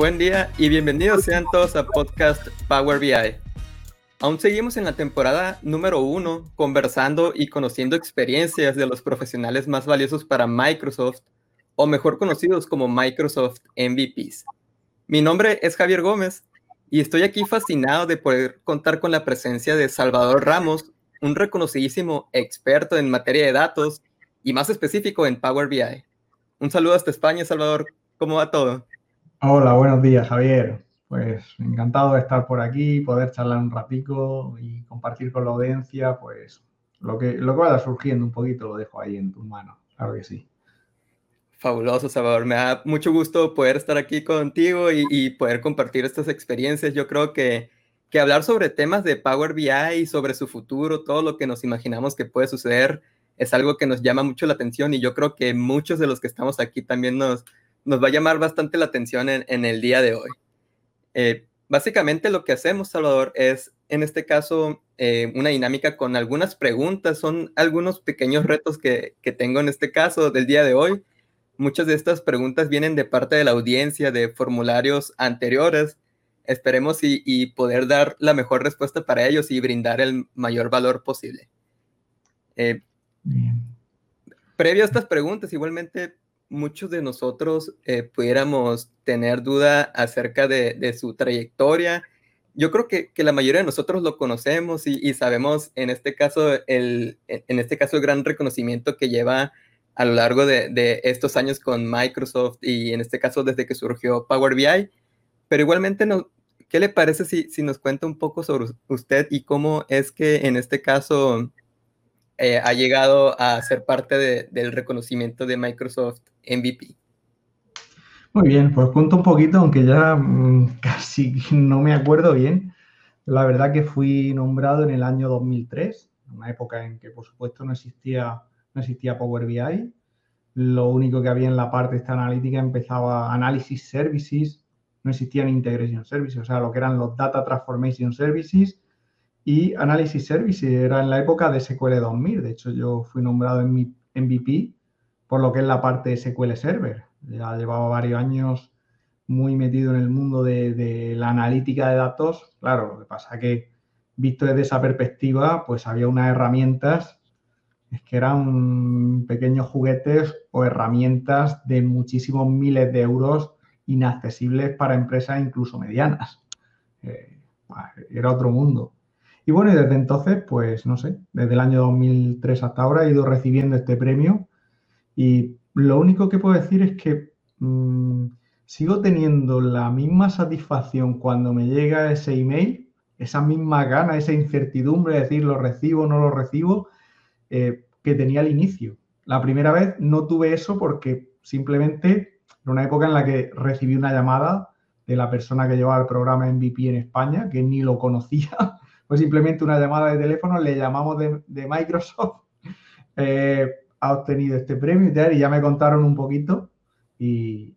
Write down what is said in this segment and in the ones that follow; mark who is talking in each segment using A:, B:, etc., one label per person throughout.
A: Buen día y bienvenidos sean todos a podcast Power BI. Aún seguimos en la temporada número uno conversando y conociendo experiencias de los profesionales más valiosos para Microsoft, o mejor conocidos como Microsoft MVPs. Mi nombre es Javier Gómez y estoy aquí fascinado de poder contar con la presencia de Salvador Ramos, un reconocidísimo experto en materia de datos y más específico en Power BI. Un saludo hasta España, Salvador. ¿Cómo va todo?
B: Hola, buenos días, Javier. Pues encantado de estar por aquí, poder charlar un ratico y compartir con la audiencia, pues lo que, lo que vaya surgiendo un poquito lo dejo ahí en tus manos, claro que sí.
A: Fabuloso, Salvador. Me da mucho gusto poder estar aquí contigo y, y poder compartir estas experiencias. Yo creo que, que, hablar sobre temas de Power BI y sobre su futuro, todo lo que nos imaginamos que puede suceder, es algo que nos llama mucho la atención y yo creo que muchos de los que estamos aquí también nos, nos va a llamar bastante la atención en, el día de hoy. Eh, básicamente lo que hacemos, Salvador, es en este caso eh, una dinámica con algunas preguntas, son algunos pequeños retos que, tengo en este caso del día de hoy. Muchas de estas preguntas vienen de parte de la audiencia, de formularios anteriores. Esperemos y, poder dar la mejor respuesta para ellos y brindar el mayor valor posible. Eh, previo a estas preguntas, igualmente muchos de nosotros eh, pudiéramos tener duda acerca de, su trayectoria. Yo creo que, la mayoría de nosotros lo conocemos y, sabemos en este caso el, en este caso el gran reconocimiento que lleva a lo largo de, estos años con Microsoft y en este caso desde que surgió Power BI. Pero igualmente, no, ¿qué le parece si, si nos cuenta un poco sobre usted y cómo es que en este caso eh, ha llegado a ser parte del reconocimiento de Microsoft MVP.
B: Muy bien, pues cuento un poquito, aunque ya mm, casi no me acuerdo bien. La verdad que fui nombrado en el año 2003, una época en que por supuesto no existía, no existía Power BI. Lo único que había en la parte esta analítica empezaba Analysis Services, no existían Integration Services, o sea, lo que eran los Data Transformation Services y Analysis Services era en la época de SQL 2000. De hecho, yo fui nombrado en mi MVP por lo que es la parte de SQL Server. Ya llevaba varios años muy metido en el mundo de, la analítica de datos. Claro, lo que pasa es que visto desde esa perspectiva, pues había unas herramientas que eran pequeños juguetes o herramientas de muchísimos miles de euros inaccesibles para empresas incluso medianas. Eh, era otro mundo. Y bueno, desde entonces, pues no sé, desde el año 2003 hasta ahora he ido recibiendo este premio y lo único que puedo decir es que mm, sigo teniendo la misma satisfacción cuando me llega ese email, esa misma gana, esa incertidumbre de decir lo recibo o no lo recibo, eh, que tenía al inicio. La primera vez no tuve eso porque simplemente en una época en la que recibí una llamada de la persona que llevaba el programa MVP en España, que ni lo conocía, fue simplemente una llamada de teléfono, le llamamos de, Microsoft, eh, ha obtenido este premio y ya me contaron un poquito y,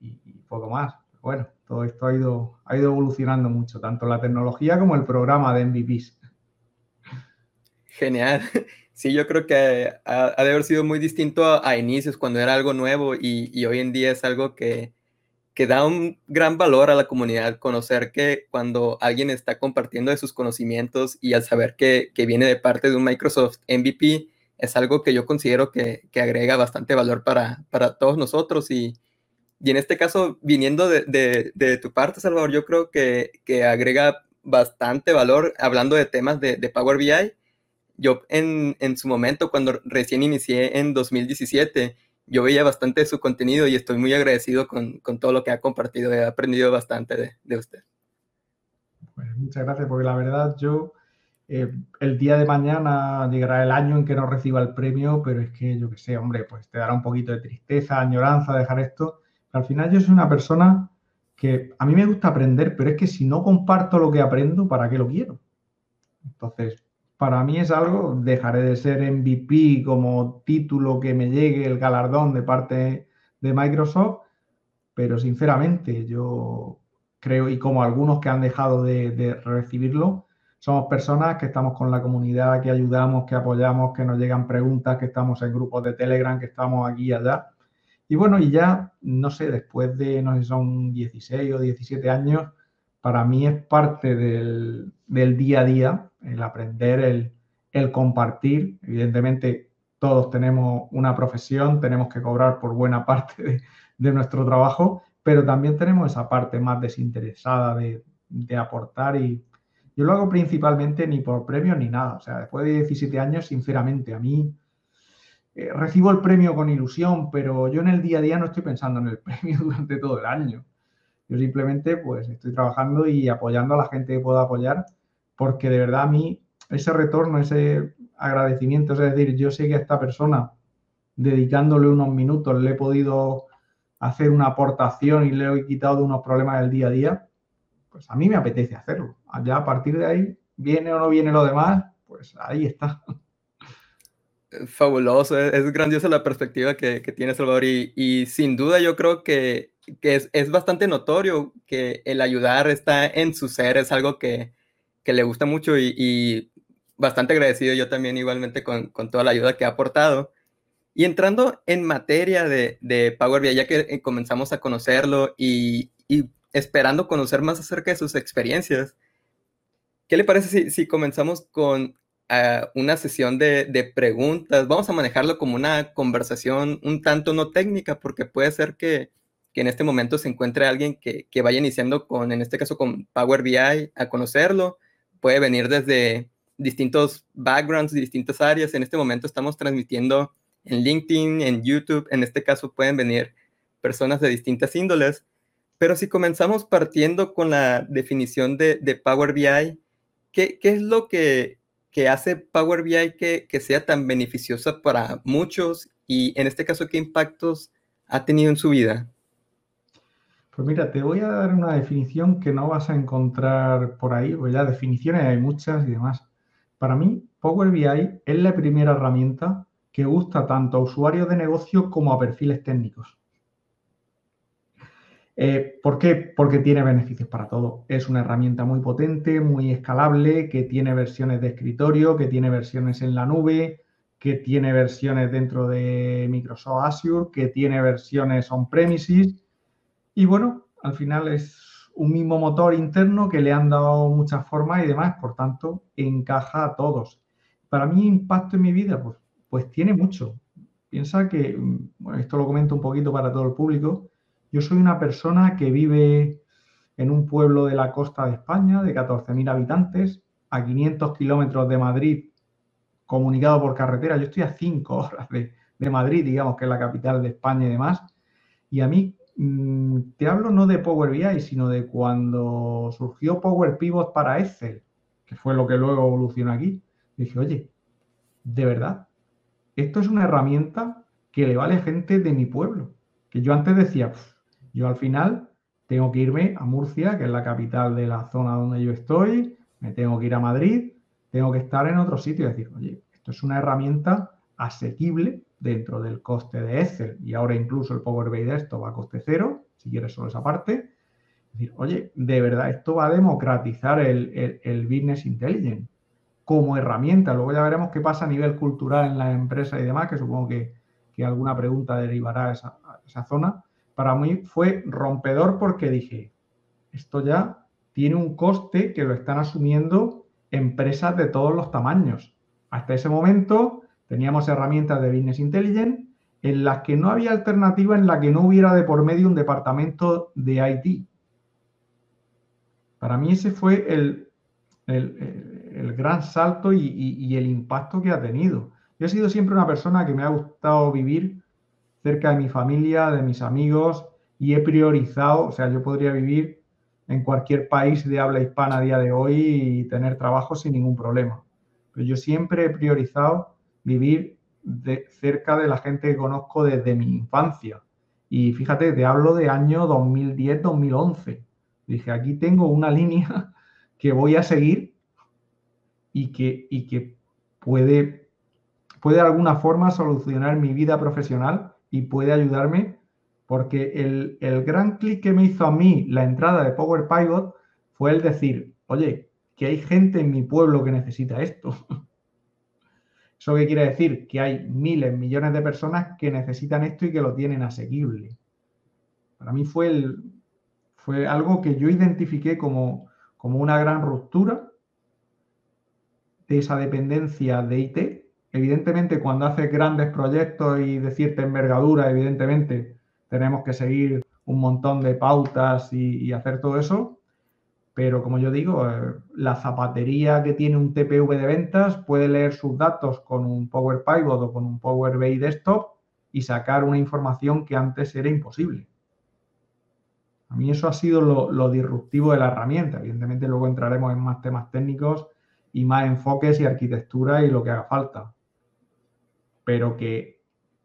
B: poco más. Bueno, todo esto ha ido, ha ido evolucionando mucho, tanto la tecnología como el programa de MVPs.
A: Genial. Sí, yo creo que ha, de haber sido muy distinto a, inicios, cuando era algo nuevo y hoy en día es algo que, que da un gran valor a la comunidad conocer que cuando alguien está compartiendo de sus conocimientos y al saber que, viene de parte de un Microsoft MVP, es algo que yo considero que, agrega bastante valor para, para todos nosotros. Y, y, en este caso, viniendo de, tu parte, Salvador, yo creo que, agrega bastante valor hablando de temas de, Power BI. Yo en, en su momento, cuando recién inicié en 2017, yo veía bastante de su contenido y estoy muy agradecido con, todo lo que ha compartido. He aprendido bastante de, usted.
B: Pues muchas gracias, porque la verdad yo, eh, el día de mañana llegará el año en que no reciba el premio, pero es que yo que sé, hombre, pues te dará un poquito de tristeza, añoranza dejar esto. al final yo soy una persona que a mí me gusta aprender, pero es que si no comparto lo que aprendo, ¿para qué lo quiero? Entonces, para mí es algo, dejaré de ser MVP como título que me llegue el galardón de parte de Microsoft, pero sinceramente yo creo, y como algunos que han dejado de, recibirlo, somos personas que estamos con la comunidad, que ayudamos, que apoyamos, que nos llegan preguntas, que estamos en grupos de Telegram, que estamos aquí y allá. Y bueno, y ya, no sé, después de, no sé son 16 o 17 años, para mí es parte del, día a día, el aprender, el, el compartir. Evidentemente, todos tenemos una profesión, tenemos que cobrar por buena parte de, nuestro trabajo, pero también tenemos esa parte más desinteresada de, aportar y yo lo hago principalmente ni por premio ni nada. O sea, después de 17 años, sinceramente, a mí eh, recibo el premio con ilusión, pero yo en el día a día no estoy pensando en el premio durante todo el año. Yo simplemente pues estoy trabajando y apoyando a la gente que pueda apoyar, porque de verdad a mí ese retorno, ese agradecimiento, es decir, yo sé que a esta persona, dedicándole unos minutos, le he podido hacer una aportación y le he quitado unos problemas del día a día, pues a mí me apetece hacerlo. Ya a partir de ahí, viene o no viene lo demás, pues ahí está.
A: Fabuloso, es, grandiosa la perspectiva que, tiene Salvador y, sin duda yo creo que, es, bastante notorio que el ayudar está en su ser, es algo que, le gusta mucho y, bastante agradecido yo también igualmente con, toda la ayuda que ha aportado. Y entrando en materia de, Power BI, ya que eh, comenzamos a conocerlo y, esperando conocer más acerca de sus experiencias, ¿qué le parece si, comenzamos con ah, una sesión de, preguntas? Vamos a manejarlo como una conversación un tanto no técnica, porque puede ser que, en este momento se encuentre alguien que, que vaya iniciando con, en este caso, con Power BI a conocerlo. Puede venir desde distintos backgrounds, distintas áreas. En este momento estamos transmitiendo en LinkedIn, en YouTube. En este caso pueden venir personas de distintas índoles. Pero si comenzamos partiendo con la definición de, Power BI, ¿qué, es lo que, hace Power BI que, que sea tan beneficiosa para muchos? Y en este caso, ¿qué impactos ha tenido en su vida?
B: Pues mira, te voy a dar una definición que no vas a encontrar por ahí, pues ya definiciones hay muchas y demás. Para mí, Power BI es la primera herramienta que gusta tanto a usuarios de negocio como a perfiles técnicos. Eh, ¿Por qué? Porque tiene beneficios para todo. Es una herramienta muy potente, muy escalable, que tiene versiones de escritorio, que tiene versiones en la nube, que tiene versiones dentro de Microsoft Azure, que tiene versiones on-premises. Y bueno, al final es un mismo motor interno que le han dado muchas formas y demás, por tanto, encaja a todos. Para mí, impacto en mi vida, pues, pues tiene mucho. Piensa que, bueno, esto lo comento un poquito para todo el público, yo soy una persona que vive en un pueblo de la costa de España de 14.000 habitantes, a 500 kilómetros de Madrid, comunicado por carretera. Yo estoy a 5 horas de, de Madrid, digamos que es la capital de España y demás. Y a mí Mm, te hablo no de Power BI, sino de cuando surgió Power Pivot para Excel, que fue lo que luego evolucionó aquí. dije, oye, de verdad, esto es una herramienta que le vale gente de mi pueblo. Que yo antes decía, yo al final tengo que irme a Murcia, que es la capital de la zona donde yo estoy, me tengo que ir a Madrid, tengo que estar en otro sitio y decir, oye, esto es una herramienta asequible dentro del coste de Excel y ahora incluso el Power BI de esto va a coste cero, si quieres solo esa parte. Es decir, oye, de verdad, esto va a democratizar el, el, Business Intelligence como herramienta. Luego ya veremos qué pasa a nivel cultural en la empresa y demás, que supongo que, que alguna pregunta derivará a esa, esa zona. Para mí fue rompedor porque dije, esto ya tiene un coste que lo están asumiendo empresas de todos los tamaños. Hasta ese momento Teníamos herramientas de Business Intelligence en las que no había alternativa en la que no hubiera de por medio un departamento de IT. Para mí ese fue el, el, gran salto y, y, el impacto que ha tenido. Yo he sido siempre una persona que me ha gustado vivir cerca de mi familia, de mis amigos, y he priorizado, o sea, yo podría vivir en cualquier país de habla hispana a día de hoy y tener trabajo sin ningún problema. Pero yo siempre he priorizado vivir cerca de la gente que conozco desde mi infancia. Y fíjate, te hablo de año 2010-2011. Dije, aquí tengo una línea que voy a seguir y que, y que puede, puede de alguna forma solucionar mi vida profesional y puede ayudarme porque el, el gran clic que me hizo a mí la entrada de Power Pivot fue el decir, oye, que hay gente en mi pueblo que necesita esto. ¿Eso qué quiere decir? Que hay miles, millones de personas que necesitan esto y que lo tienen asequible. Para mí fue, el, fue algo que yo identifiqué como, como una gran ruptura de esa dependencia de IT. Evidentemente, cuando haces grandes proyectos y de cierta envergadura, evidentemente tenemos que seguir un montón de pautas y, hacer todo eso. Pero como yo digo, eh, la zapatería que tiene un TPV de ventas puede leer sus datos con un Power Pivot o con un Power BI Desktop y sacar una información que antes era imposible. A mí eso ha sido lo, disruptivo de la herramienta. Evidentemente luego entraremos en más temas técnicos y más enfoques y arquitectura y lo que haga falta. Pero que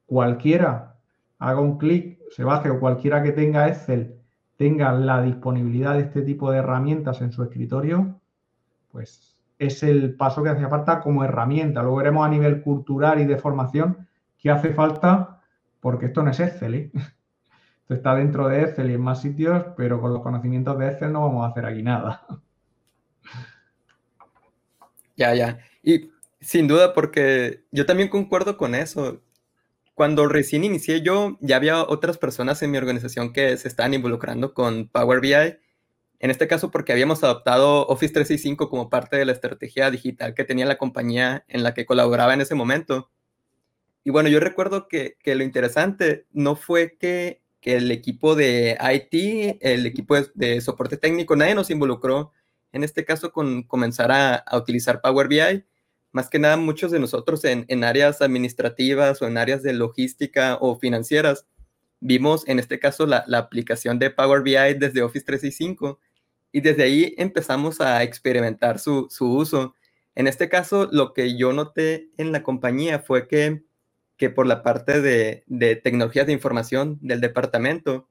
B: cualquiera haga un clic, se baje o cualquiera que tenga Excel tenga la disponibilidad de este tipo de herramientas en su escritorio, pues es el paso que hacía falta como herramienta. Luego veremos a nivel cultural y de formación qué hace falta, porque esto no es Excel. ¿eh? Esto está dentro de Excel y en más sitios, pero con los conocimientos de Excel no vamos a hacer aquí nada.
A: Ya, ya. Y sin duda, porque yo también concuerdo con eso cuando recién inicié yo, ya había otras personas en mi organización que se estaban involucrando con Power BI. En este caso, porque habíamos adoptado Office 365 como parte de la estrategia digital que tenía la compañía en la que colaboraba en ese momento. Y bueno, yo recuerdo que, lo interesante no fue que, el equipo de IT, el equipo de, soporte técnico, nadie nos involucró en este caso con comenzar a, a utilizar Power BI más que nada muchos de nosotros en, áreas administrativas o en áreas de logística o financieras, vimos en este caso la, aplicación de Power BI desde Office 365 y desde ahí empezamos a experimentar su, uso. En este caso, lo que yo noté en la compañía fue que, que por la parte de, de tecnologías de información del departamento,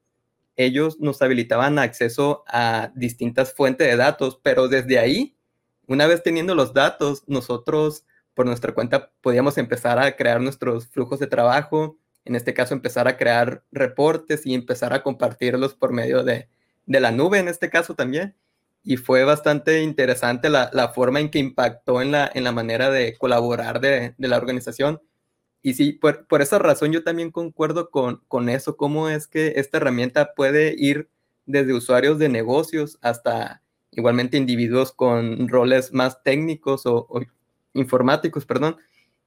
A: ellos nos habilitaban acceso a distintas fuentes de datos, pero desde ahí una vez teniendo los datos, nosotros por nuestra cuenta podíamos empezar a crear nuestros flujos de trabajo, en este caso empezar a crear reportes y empezar a compartirlos por medio de, la nube en este caso también. Y fue bastante interesante la, forma en que impactó en la, en la manera de colaborar de, la organización. Y sí, por, esa razón yo también concuerdo con, con eso, cómo es que esta herramienta puede ir desde usuarios de negocios hasta igualmente individuos con roles más técnicos o, informáticos, perdón,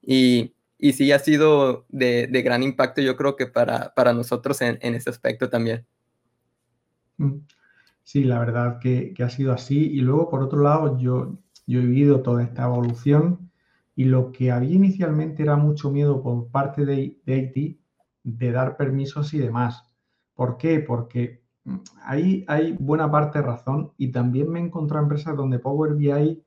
A: y, y, sí ha sido de, gran impacto yo creo que para, para nosotros en, en ese aspecto también.
B: Mm. Sí, la verdad que, ha sido así. Y luego, por otro lado, yo, yo he vivido toda esta evolución y lo que había inicialmente era mucho miedo por parte de, de Haití de dar permisos y demás. ¿Por qué? Porque ahí hay buena parte de razón y también me he encontrado empresas donde Power BI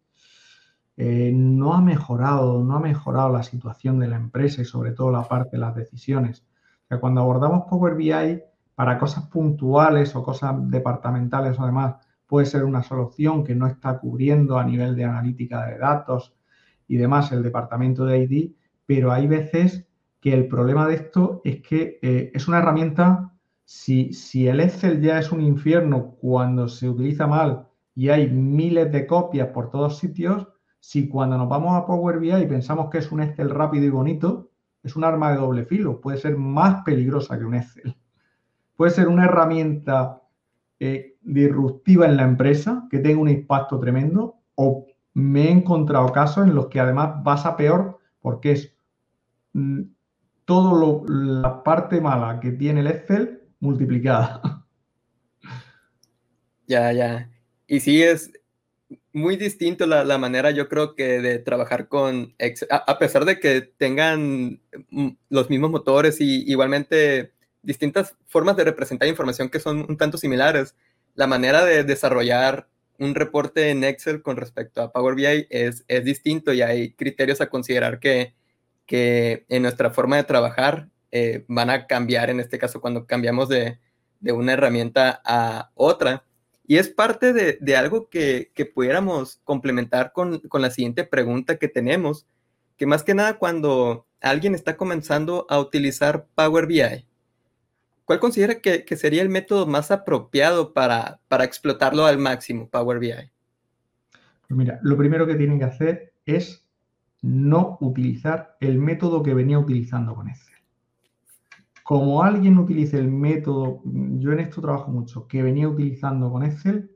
B: eh, no ha mejorado, no ha mejorado la situación de la empresa y sobre todo la parte de las decisiones. O sea, cuando abordamos Power BI para cosas puntuales o cosas departamentales o demás, puede ser una solución que no está cubriendo a nivel de analítica de datos y demás el departamento de ID, pero hay veces que el problema de esto es que eh, es una herramienta si, el Excel ya es un infierno cuando se utiliza mal y hay miles de copias por todos sitios, si cuando nos vamos a Power BI y pensamos que es un Excel rápido y bonito, es un arma de doble filo, puede ser más peligrosa que un Excel. Puede ser una herramienta eh, disruptiva en la empresa que tenga un impacto tremendo o me he encontrado casos en los que además pasa peor porque es mm, todo la parte mala que tiene el Excel multiplicada.
A: Ya, ya. Y sí es muy distinto la, manera, yo creo que de trabajar con Excel, a, pesar de que tengan mm, los mismos motores y igualmente distintas formas de representar información que son un tanto similares, la manera de desarrollar un reporte en Excel con respecto a Power BI es, es distinto y hay criterios a considerar que, que en nuestra forma de trabajar eh, van a cambiar en este caso cuando cambiamos de, una herramienta a otra. Y es parte de, algo que, pudiéramos complementar con, la siguiente pregunta que tenemos, que más que nada cuando alguien está comenzando a utilizar Power BI, ¿cuál considera que, sería el método más apropiado para, para, explotarlo al máximo, Power BI?
B: Pues mira, lo primero que tienen que hacer es no utilizar el método que venía utilizando con Excel. Como alguien utilice el método, yo en esto trabajo mucho, que venía utilizando con Excel,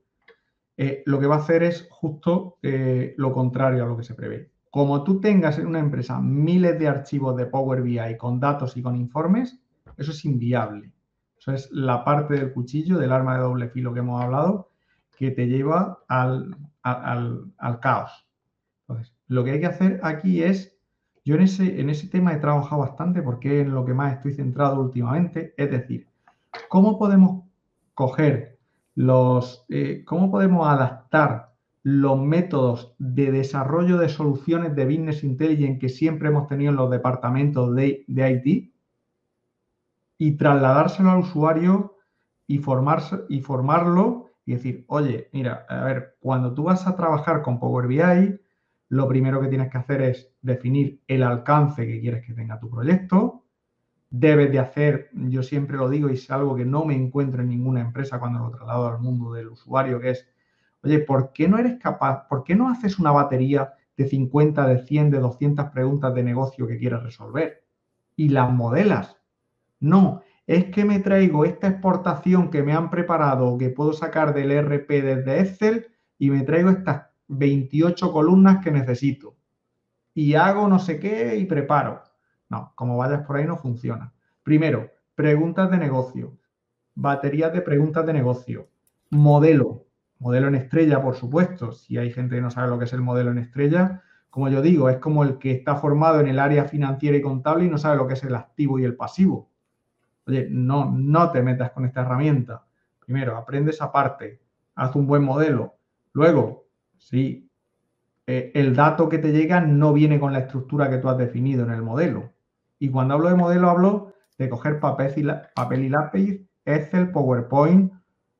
B: eh, lo que va a hacer es justo eh, lo contrario a lo que se prevé. Como tú tengas en una empresa miles de archivos de Power BI con datos y con informes, eso es inviable. Eso es la parte del cuchillo, del arma de doble filo que hemos hablado, que te lleva al, al caos. Entonces, lo que hay que hacer aquí es yo en ese, en ese tema he trabajado bastante porque es en lo que más estoy centrado últimamente. Es decir, ¿cómo podemos coger los, eh, cómo podemos adaptar los métodos de desarrollo de soluciones de Business Intelligence que siempre hemos tenido en los departamentos de, de IT y trasladárselo al usuario y, formarse, y formarlo y decir, oye, mira, a ver, cuando tú vas a trabajar con Power BI, lo primero que tienes que hacer es definir el alcance que quieres que tenga tu proyecto. Debes de hacer, yo siempre lo digo y es algo que no me encuentro en ninguna empresa cuando lo traslado al mundo del usuario, que es, oye, ¿por qué no eres capaz, por qué no haces una batería de 50, de 100, de 200 preguntas de negocio que quieres resolver? Y las modelas. No, es que me traigo esta exportación que me han preparado, que puedo sacar del RP desde Excel, y me traigo estas 28 columnas que necesito y hago no sé qué y preparo. No, como vayas por ahí no funciona. Primero, preguntas de negocio, baterías de preguntas de negocio, modelo, modelo en estrella, por supuesto. Si hay gente que no sabe lo que es el modelo en estrella, como yo digo, es como el que está formado en el área financiera y contable y no sabe lo que es el activo y el pasivo. Oye, no, no te metas con esta herramienta. Primero, aprende esa parte, haz un buen modelo. Luego, Sí, eh, el dato que te llega no viene con la estructura que tú has definido en el modelo. Y cuando hablo de modelo, hablo de coger papel y, lápiz, Excel, PowerPoint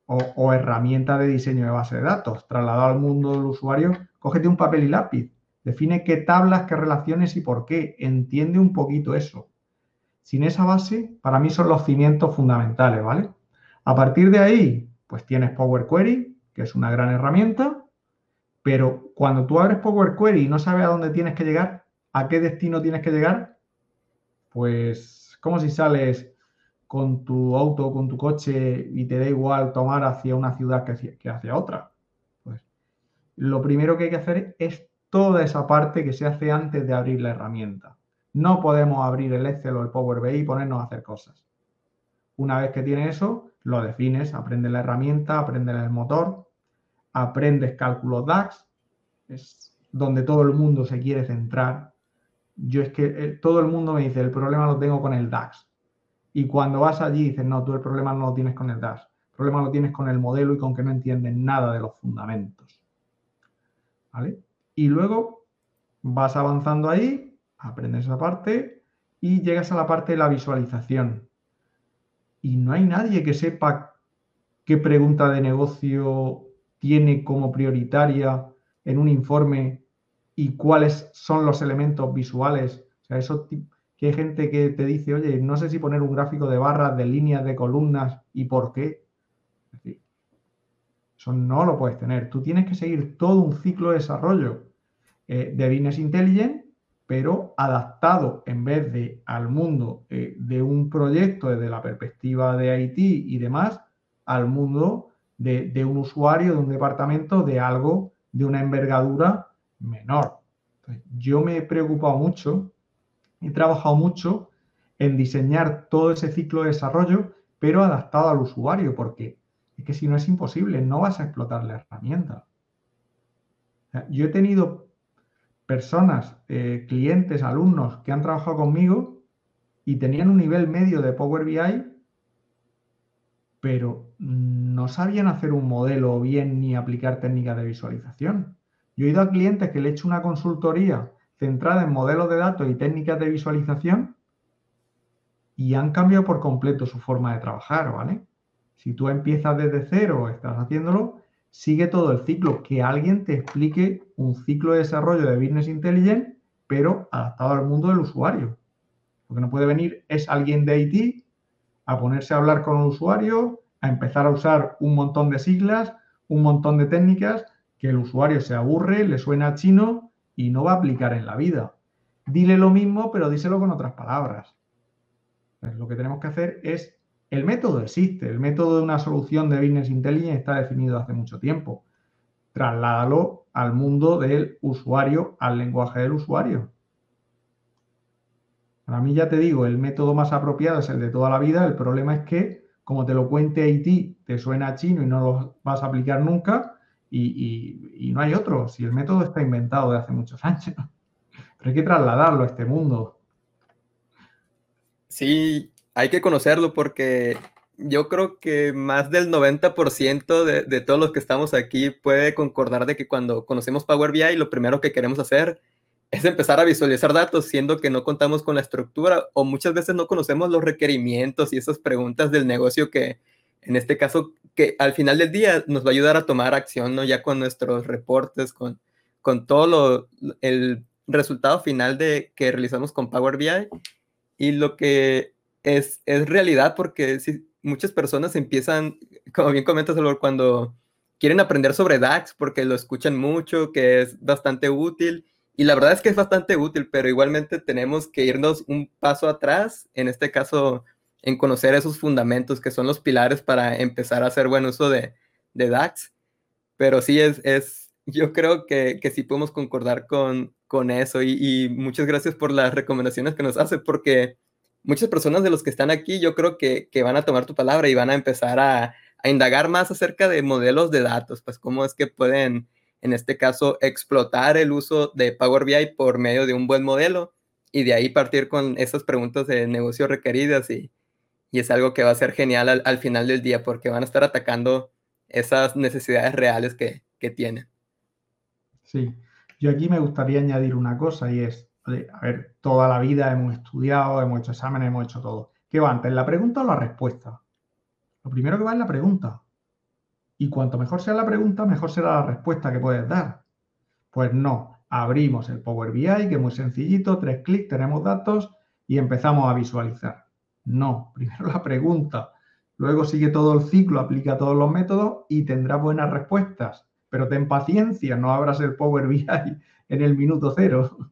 B: o, o herramienta de diseño de base de datos. Trasladado al mundo del usuario, cógete un papel y lápiz. Define qué tablas, qué relaciones y por qué. Entiende un poquito eso. Sin esa base, para mí son los cimientos fundamentales, ¿vale? A partir de ahí, pues tienes Power Query, que es una gran herramienta, pero cuando tú abres Power Query y no sabes a dónde tienes que llegar, a qué destino tienes que llegar, pues como si sales con tu auto, con tu coche y te da igual tomar hacia una ciudad que hacia, otra. Pues lo primero que hay que hacer es toda esa parte que se hace antes de abrir la herramienta. No podemos abrir el Excel o el Power BI y ponernos a hacer cosas. Una vez que tienes eso, lo defines, aprendes la herramienta, aprendes el motor, aprendes cálculo DAX, es donde todo el mundo se quiere centrar. Yo es que eh, todo el mundo me dice, el problema lo tengo con el DAX. Y cuando vas allí dices, no, tú el problema no lo tienes con el DAX, el problema lo tienes con el modelo y con que no entiendes nada de los fundamentos. ¿Vale? Y luego vas avanzando ahí, aprendes esa parte y llegas a la parte de la visualización. Y no hay nadie que sepa qué pregunta de negocio tiene como prioritaria en un informe y cuáles son los elementos visuales. O sea, eso que hay gente que te dice, oye, no sé si poner un gráfico de barras, de líneas, de columnas y por qué. eso no lo puedes tener. Tú tienes que seguir todo un ciclo de desarrollo eh, de Business Intelligence, pero adaptado en vez de al mundo eh, de un proyecto desde la perspectiva de IT y demás, al mundo de, un usuario, de un departamento, de algo, de una envergadura menor. yo me he preocupado mucho, he trabajado mucho en diseñar todo ese ciclo de desarrollo, pero adaptado al usuario, porque es que si no es imposible, no vas a explotar la herramienta. yo he tenido personas, eh, clientes, alumnos que han trabajado conmigo y tenían un nivel medio de Power BI pero no sabían hacer un modelo bien ni aplicar técnicas de visualización. Yo he ido a clientes que le he hecho una consultoría centrada en modelos de datos y técnicas de visualización y han cambiado por completo su forma de trabajar, ¿vale? Si tú empiezas desde cero o estás haciéndolo, sigue todo el ciclo, que alguien te explique un ciclo de desarrollo de Business Intelligence, pero adaptado al mundo del usuario. Porque no puede venir, es alguien de IT a ponerse a hablar con el usuario, a empezar a usar un montón de siglas, un montón de técnicas que el usuario se aburre, le suena chino y no va a aplicar en la vida. dile lo mismo, pero díselo con otras palabras. Pues lo que tenemos que hacer es, el método existe, el método de una solución de Business Intelligence está definido hace mucho tiempo. Trasládalo al mundo del usuario, al lenguaje del usuario. Para mí ya te digo, el método más apropiado es el de toda la vida. El problema es que, como te lo cuente Haití, te suena chino y no lo vas a aplicar nunca y, no hay otro. Si el método está inventado de hace muchos años, pero hay que trasladarlo a este mundo.
A: Sí, hay que conocerlo porque yo creo que más del 90% de, de todos los que estamos aquí puede concordar de que cuando conocemos Power BI, lo primero que queremos hacer es empezar a visualizar datos, siendo que no contamos con la estructura o muchas veces no conocemos los requerimientos y esas preguntas del negocio que, en este caso, que al final del día nos va a ayudar a tomar acción, ¿no? Ya con nuestros reportes, con, con todo lo, el resultado final de que realizamos con Power BI y lo que es, es realidad porque si, muchas personas empiezan, como bien comentas, cuando quieren aprender sobre DAX porque lo escuchan mucho, que es bastante útil y la verdad es que es bastante útil, pero igualmente tenemos que irnos un paso atrás, en este caso, en conocer esos fundamentos que son los pilares para empezar a hacer buen uso de, de DAX. Pero sí, es, es yo creo que, que sí podemos concordar con, con eso y, muchas gracias por las recomendaciones que nos hace, porque muchas personas de los que están aquí yo creo que, que van a tomar tu palabra y van a empezar a, a indagar más acerca de modelos de datos, pues cómo es que pueden en este caso, explotar el uso de Power BI por medio de un buen modelo y de ahí partir con esas preguntas de negocio requeridas y, es algo que va a ser genial al, final del día porque van a estar atacando esas necesidades reales que, que tienen.
B: Sí, yo aquí me gustaría añadir una cosa y es, a ver, toda la vida hemos estudiado, hemos hecho exámenes, hemos hecho todo. ¿Qué va antes, la pregunta o la respuesta? Lo primero que va es la pregunta. Y cuanto mejor sea la pregunta, mejor será la respuesta que puedes dar. Pues no, abrimos el Power BI, que es muy sencillito, tres clics, tenemos datos y empezamos a visualizar. No, primero la pregunta, luego sigue todo el ciclo, aplica todos los métodos y tendrá buenas respuestas. Pero ten paciencia, no abras el Power BI en el minuto cero.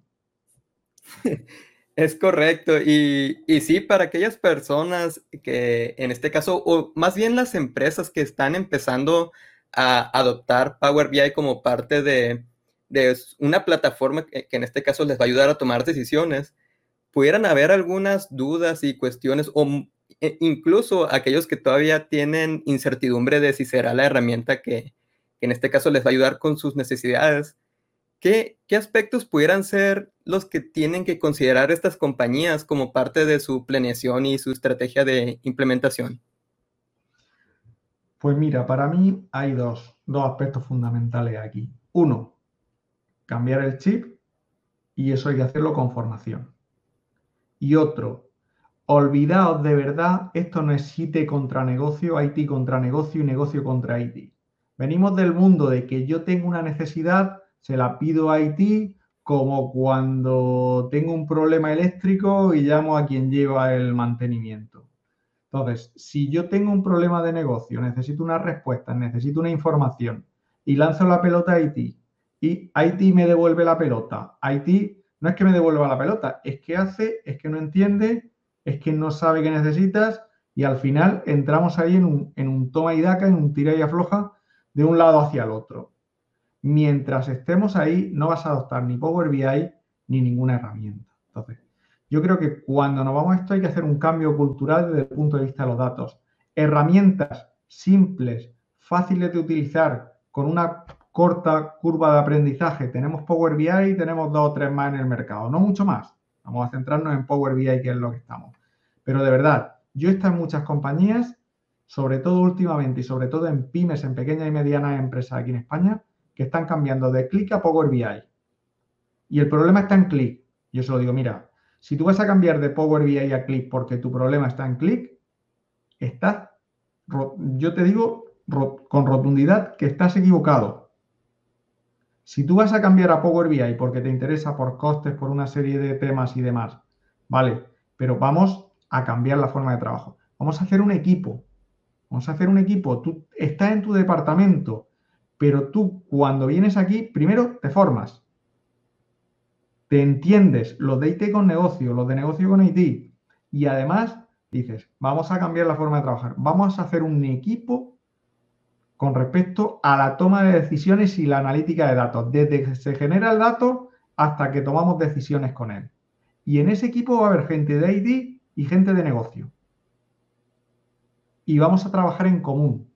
A: Es correcto. Y, y, sí, para aquellas personas que en este caso, o más bien las empresas que están empezando a adoptar Power BI como parte de, una plataforma que, en este caso les va a ayudar a tomar decisiones, pudieran haber algunas dudas y cuestiones, o e, incluso aquellos que todavía tienen incertidumbre de si será la herramienta que, que en este caso les va a ayudar con sus necesidades ¿Qué, aspectos pudieran ser los que tienen que considerar estas compañías como parte de su planeación y su estrategia de implementación?
B: Pues mira, para mí hay dos, dos aspectos fundamentales aquí. Uno, cambiar el chip y eso hay que hacerlo con formación. Y otro, olvidaos de verdad, esto no es IT contra negocio, IT contra negocio y negocio contra IT. Venimos del mundo de que yo tengo una necesidad, se la pido a Haití como cuando tengo un problema eléctrico y llamo a quien lleva el mantenimiento. Entonces, si yo tengo un problema de negocio, necesito una respuesta, necesito una información y lanzo la pelota a Haití y Haití me devuelve la pelota, Haití no es que me devuelva la pelota, es que hace, es que no entiende, es que no sabe qué necesitas y al final entramos ahí en un, en un toma y daca, en un tira y afloja de un lado hacia el otro mientras estemos ahí, no vas a adoptar ni Power BI ni ninguna herramienta. Entonces, yo creo que cuando nos vamos a esto hay que hacer un cambio cultural desde el punto de vista de los datos. Herramientas simples, fáciles de utilizar, con una corta curva de aprendizaje. Tenemos Power BI y tenemos dos o tres más en el mercado, no mucho más. Vamos a centrarnos en Power BI, que es lo que estamos. Pero de verdad, yo he estado en muchas compañías, sobre todo últimamente y sobre todo en pymes, en pequeñas y medianas empresas aquí en España, que están cambiando de clic a Power BI. Y el problema está en clic. Yo se lo digo, mira, si tú vas a cambiar de Power BI a clic porque tu problema está en clic, estás, yo te digo con rotundidad que estás equivocado. Si tú vas a cambiar a Power BI porque te interesa por costes, por una serie de temas y demás, vale, pero vamos a cambiar la forma de trabajo. Vamos a hacer un equipo. Vamos a hacer un equipo. Tú estás en tu departamento pero tú cuando vienes aquí, primero te formas. te entiendes los de IT con negocio, los de negocio con IT, y además dices, vamos a cambiar la forma de trabajar, vamos a hacer un equipo con respecto a la toma de decisiones y la analítica de datos, desde que se genera el dato hasta que tomamos decisiones con él. Y en ese equipo va a haber gente de IT y gente de negocio. Y vamos a trabajar en común.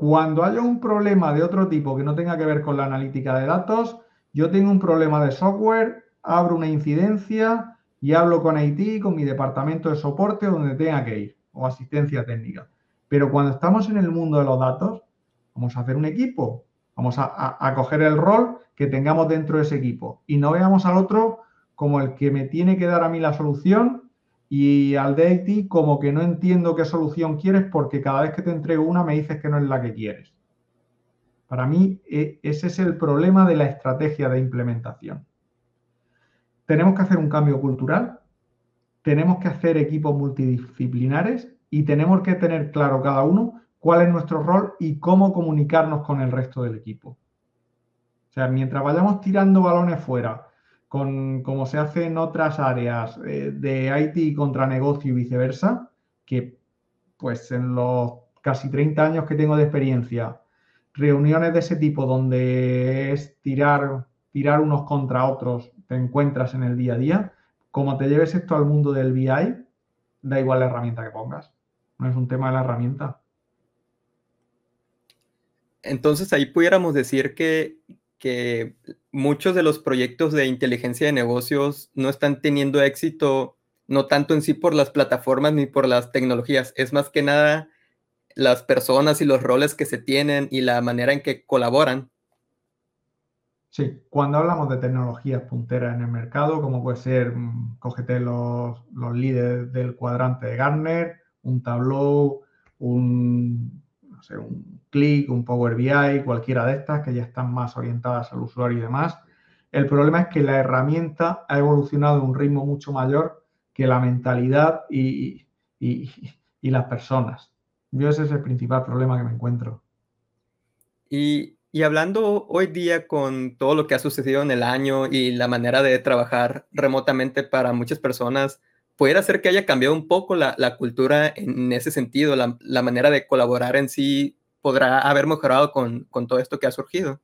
B: Cuando haya un problema de otro tipo que no tenga que ver con la analítica de datos, yo tengo un problema de software, abro una incidencia y hablo con IT, con mi departamento de soporte donde tenga que ir, o asistencia técnica. Pero cuando estamos en el mundo de los datos, vamos a hacer un equipo, vamos a, coger el rol que tengamos dentro de ese equipo y no veamos al otro como el que me tiene que dar a mí la solución y al de IT como que no entiendo qué solución quieres porque cada vez que te entrego una me dices que no es la que quieres. Para mí e, ese es el problema de la estrategia de implementación. Tenemos que hacer un cambio cultural, tenemos que hacer equipos multidisciplinares y tenemos que tener claro cada uno cuál es nuestro rol y cómo comunicarnos con el resto del equipo. O sea, mientras vayamos tirando balones fuera, con, como se hace en otras áreas eh, de IT contra negocio y viceversa, que pues en los casi 30 años que tengo de experiencia, reuniones de ese tipo donde es tirar, tirar unos contra otros, te encuentras en el día a día, como te lleves esto al mundo del BI, da igual la herramienta que pongas. No es un tema de la herramienta.
A: Entonces ahí pudiéramos decir que, que muchos de los proyectos de inteligencia de negocios no están teniendo éxito, no tanto en sí por las plataformas ni por las tecnologías, es más que nada las personas y los roles que se tienen y la manera en que colaboran.
B: Sí, cuando hablamos de tecnologías punteras en el mercado, como puede ser, mm, cógete los, los líderes del cuadrante de Gartner, un Tableau, un, sé, un Click, un Power BI, cualquiera de estas que ya están más orientadas al usuario y demás. El problema es que la herramienta ha evolucionado a un ritmo mucho mayor que la mentalidad y, y las personas. Yo ese es el principal problema que me encuentro.
A: Y, y, hablando hoy día con todo lo que ha sucedido en el año y la manera de trabajar remotamente para muchas personas, pudiera ser que haya cambiado un poco la, la cultura en ese sentido, la, la, manera de colaborar en sí podrá haber mejorado con, con todo esto que ha surgido.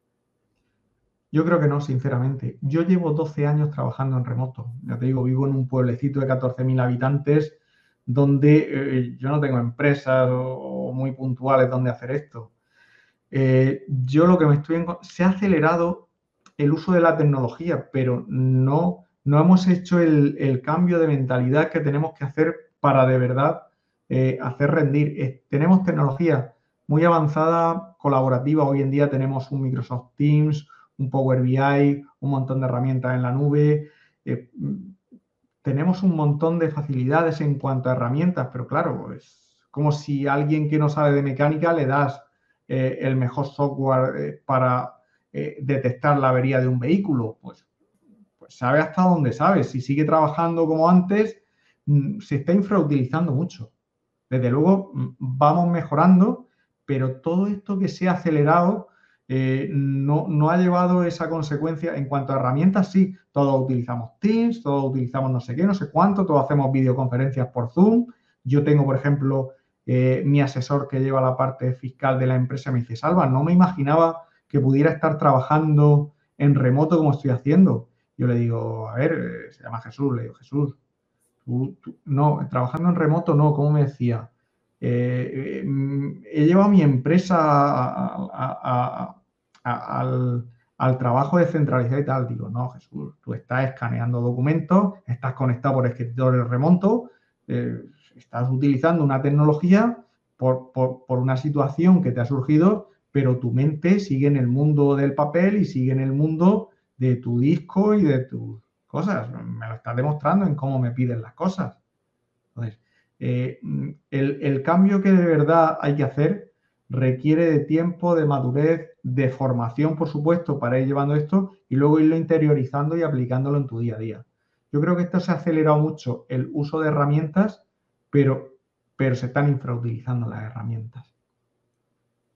B: Yo creo que no, sinceramente. Yo llevo 12 años trabajando en remoto. Ya te digo, vivo en un pueblecito de 14.000 habitantes donde eh, yo no tengo empresas o, muy puntuales donde hacer esto. Eh, yo lo que me estoy... Se ha acelerado el uso de la tecnología, pero no, no hemos hecho el, cambio de mentalidad que tenemos que hacer para de verdad eh, hacer rendir. tenemos tecnología muy avanzada, colaborativa. Hoy en día tenemos un Microsoft Teams, un Power BI, un montón de herramientas en la nube tenemos un montón de facilidades en cuanto a herramientas, pero claro, es como si alguien que no sabe de mecánica le das eh, el mejor software eh, para eh, detectar la avería de un vehículo, pues, pues, sabe hasta dónde sabe. Si sigue trabajando como antes, mm, se está infrautilizando mucho. Desde luego, mm, vamos mejorando, pero todo esto que se ha acelerado eh, no, no, ha llevado esa consecuencia. En cuanto a herramientas, sí, todos utilizamos Teams, todos utilizamos no sé qué, no sé cuánto, todos hacemos videoconferencias por Zoom. Yo tengo, por ejemplo, eh, mi asesor que lleva la parte fiscal de la empresa me dice, Salva, no me imaginaba que pudiera estar trabajando en remoto como estoy haciendo. Yo le digo, a ver, eh, se llama Jesús, le digo, Jesús, no, trabajando en remoto no, ¿cómo me decía? Eh, he llevado mi empresa al, trabajo descentralizado y tal. Digo, no, Jesús, tú estás escaneando documentos, estás conectado por escritorios remoto, eh, estás utilizando una tecnología por, una situación que te ha surgido, pero tu mente sigue en el mundo del papel y sigue en el mundo de tu disco y de tus cosas. Me lo estás demostrando en cómo me piden las cosas. Entonces, eh, el, cambio que de verdad hay que hacer requiere de tiempo, de madurez, de formación, por supuesto, para ir llevando esto y luego irlo interiorizando y aplicándolo en tu día a día. Yo creo que esto se ha acelerado mucho el uso de herramientas, pero, pero se están infrautilizando las herramientas.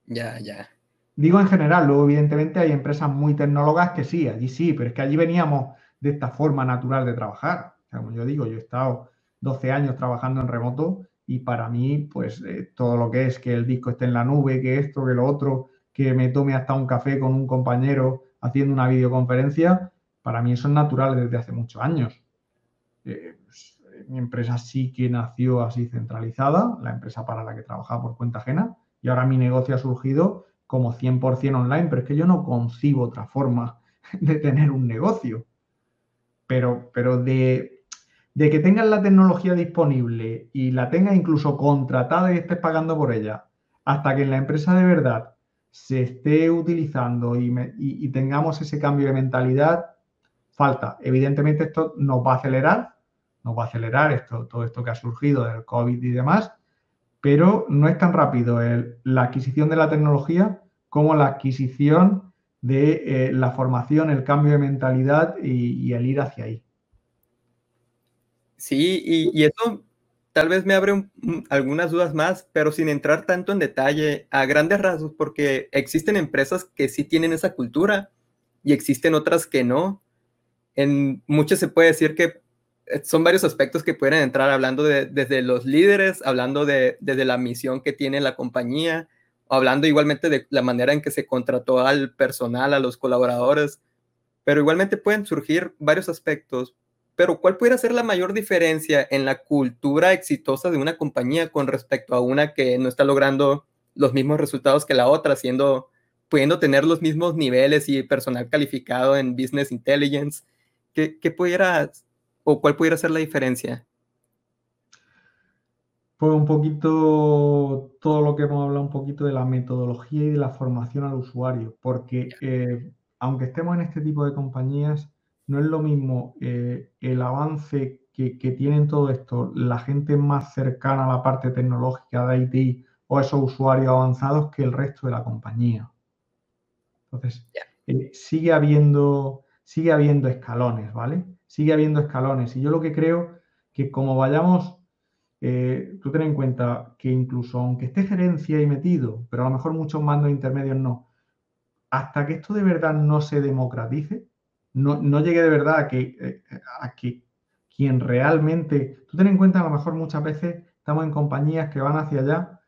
A: Ya, ya.
B: digo en general, luego evidentemente hay empresas muy tecnólogas que sí, allí sí, pero es que allí veníamos de esta forma natural de trabajar. como yo digo, yo he estado 12 años trabajando en remoto y para mí, pues eh, todo lo que es que el disco esté en la nube, que esto, que lo otro, que me tome hasta un café con un compañero haciendo una videoconferencia, para mí eso es natural desde hace muchos años. Eh, pues, mi empresa sí que nació así centralizada, la empresa para la que trabajaba por cuenta ajena, y ahora mi negocio ha surgido como 100% online, pero es que yo no concibo otra forma de tener un negocio. Pero, pero de, de que tengas la tecnología disponible y la tengas incluso contratada y estés pagando por ella, hasta que en la empresa de verdad se esté utilizando y, tengamos ese cambio de mentalidad, falta. Evidentemente esto nos va a acelerar, nos va a acelerar esto, todo esto que ha surgido del COVID y demás, pero no es tan rápido la adquisición de la tecnología como la adquisición de eh, la formación, el cambio de mentalidad y, el ir hacia ahí.
A: Sí, y, eso tal vez me abre algunas dudas más, pero sin entrar tanto en detalle, a grandes rasgos, porque existen empresas que sí tienen esa cultura y existen otras que no. En muchas se puede decir que eh, son varios aspectos que pueden entrar hablando de, desde los líderes, hablando de, desde la misión que tiene la compañía, hablando igualmente de la manera en que se contrató al personal, a los colaboradores, pero igualmente pueden surgir varios aspectos. Pero ¿cuál pudiera ser la mayor diferencia en la cultura exitosa de una compañía con respecto a una que no está logrando los mismos resultados que la otra, siendo, pudiendo tener los mismos niveles y personal calificado en business intelligence? ¿Qué, qué pudiera o cuál pudiera ser la diferencia?
B: Pues un poquito todo lo que hemos hablado, un poquito de la metodología y de la formación al usuario, porque eh, aunque estemos en este tipo de compañías, no es lo mismo eh, el avance que, que, tienen todo esto, la gente más cercana a la parte tecnológica de IT o esos usuarios avanzados que el resto de la compañía. Entonces, eh, sigue, habiendo, sigue habiendo escalones, ¿vale? Sigue habiendo escalones. Y yo lo que creo que como vayamos eh, tú ten en cuenta que incluso aunque esté gerencia y metido, pero a lo mejor muchos mandos intermedios no, hasta que esto de verdad no se democratice, no, llegue de verdad a que, eh, a que quien realmente, tú ten en cuenta a lo mejor muchas veces estamos en compañías que van hacia allá,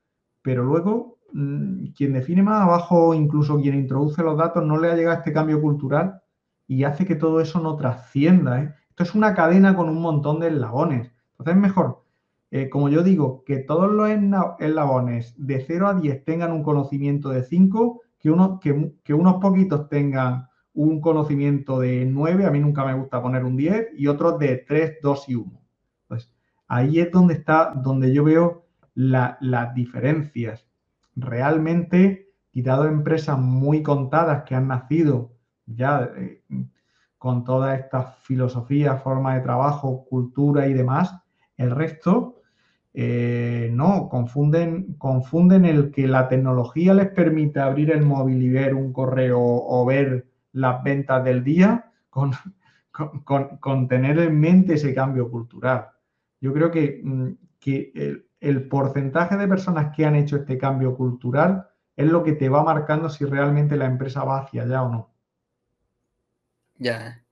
B: pero luego mm, quien define más abajo, incluso quien introduce los datos, no le ha llegado este cambio cultural y hace que todo eso no trascienda. ¿eh? Esto es una cadena con un montón de eslabones. Entonces es mejor eh, como yo digo, que todos los eslabones de 0 a 10 tengan un conocimiento de 5, que, uno, que, unos poquitos tengan un conocimiento de 9, a mí nunca me gusta poner un 10, y otros de 3, 2 y 1. Pues ahí es donde está, donde yo veo las diferencias. Realmente, quitado empresas muy contadas que han nacido ya eh, con toda esta filosofía, forma de trabajo, cultura y demás, el resto eh, no, confunden, confunden el que la tecnología les permite abrir el móvil y ver un correo o ver las ventas del día con, con, tener en mente ese cambio cultural. Yo creo que, mm, el, el, porcentaje de personas que han hecho este cambio cultural es lo que te va marcando si realmente la empresa va hacia allá o no.
A: Ya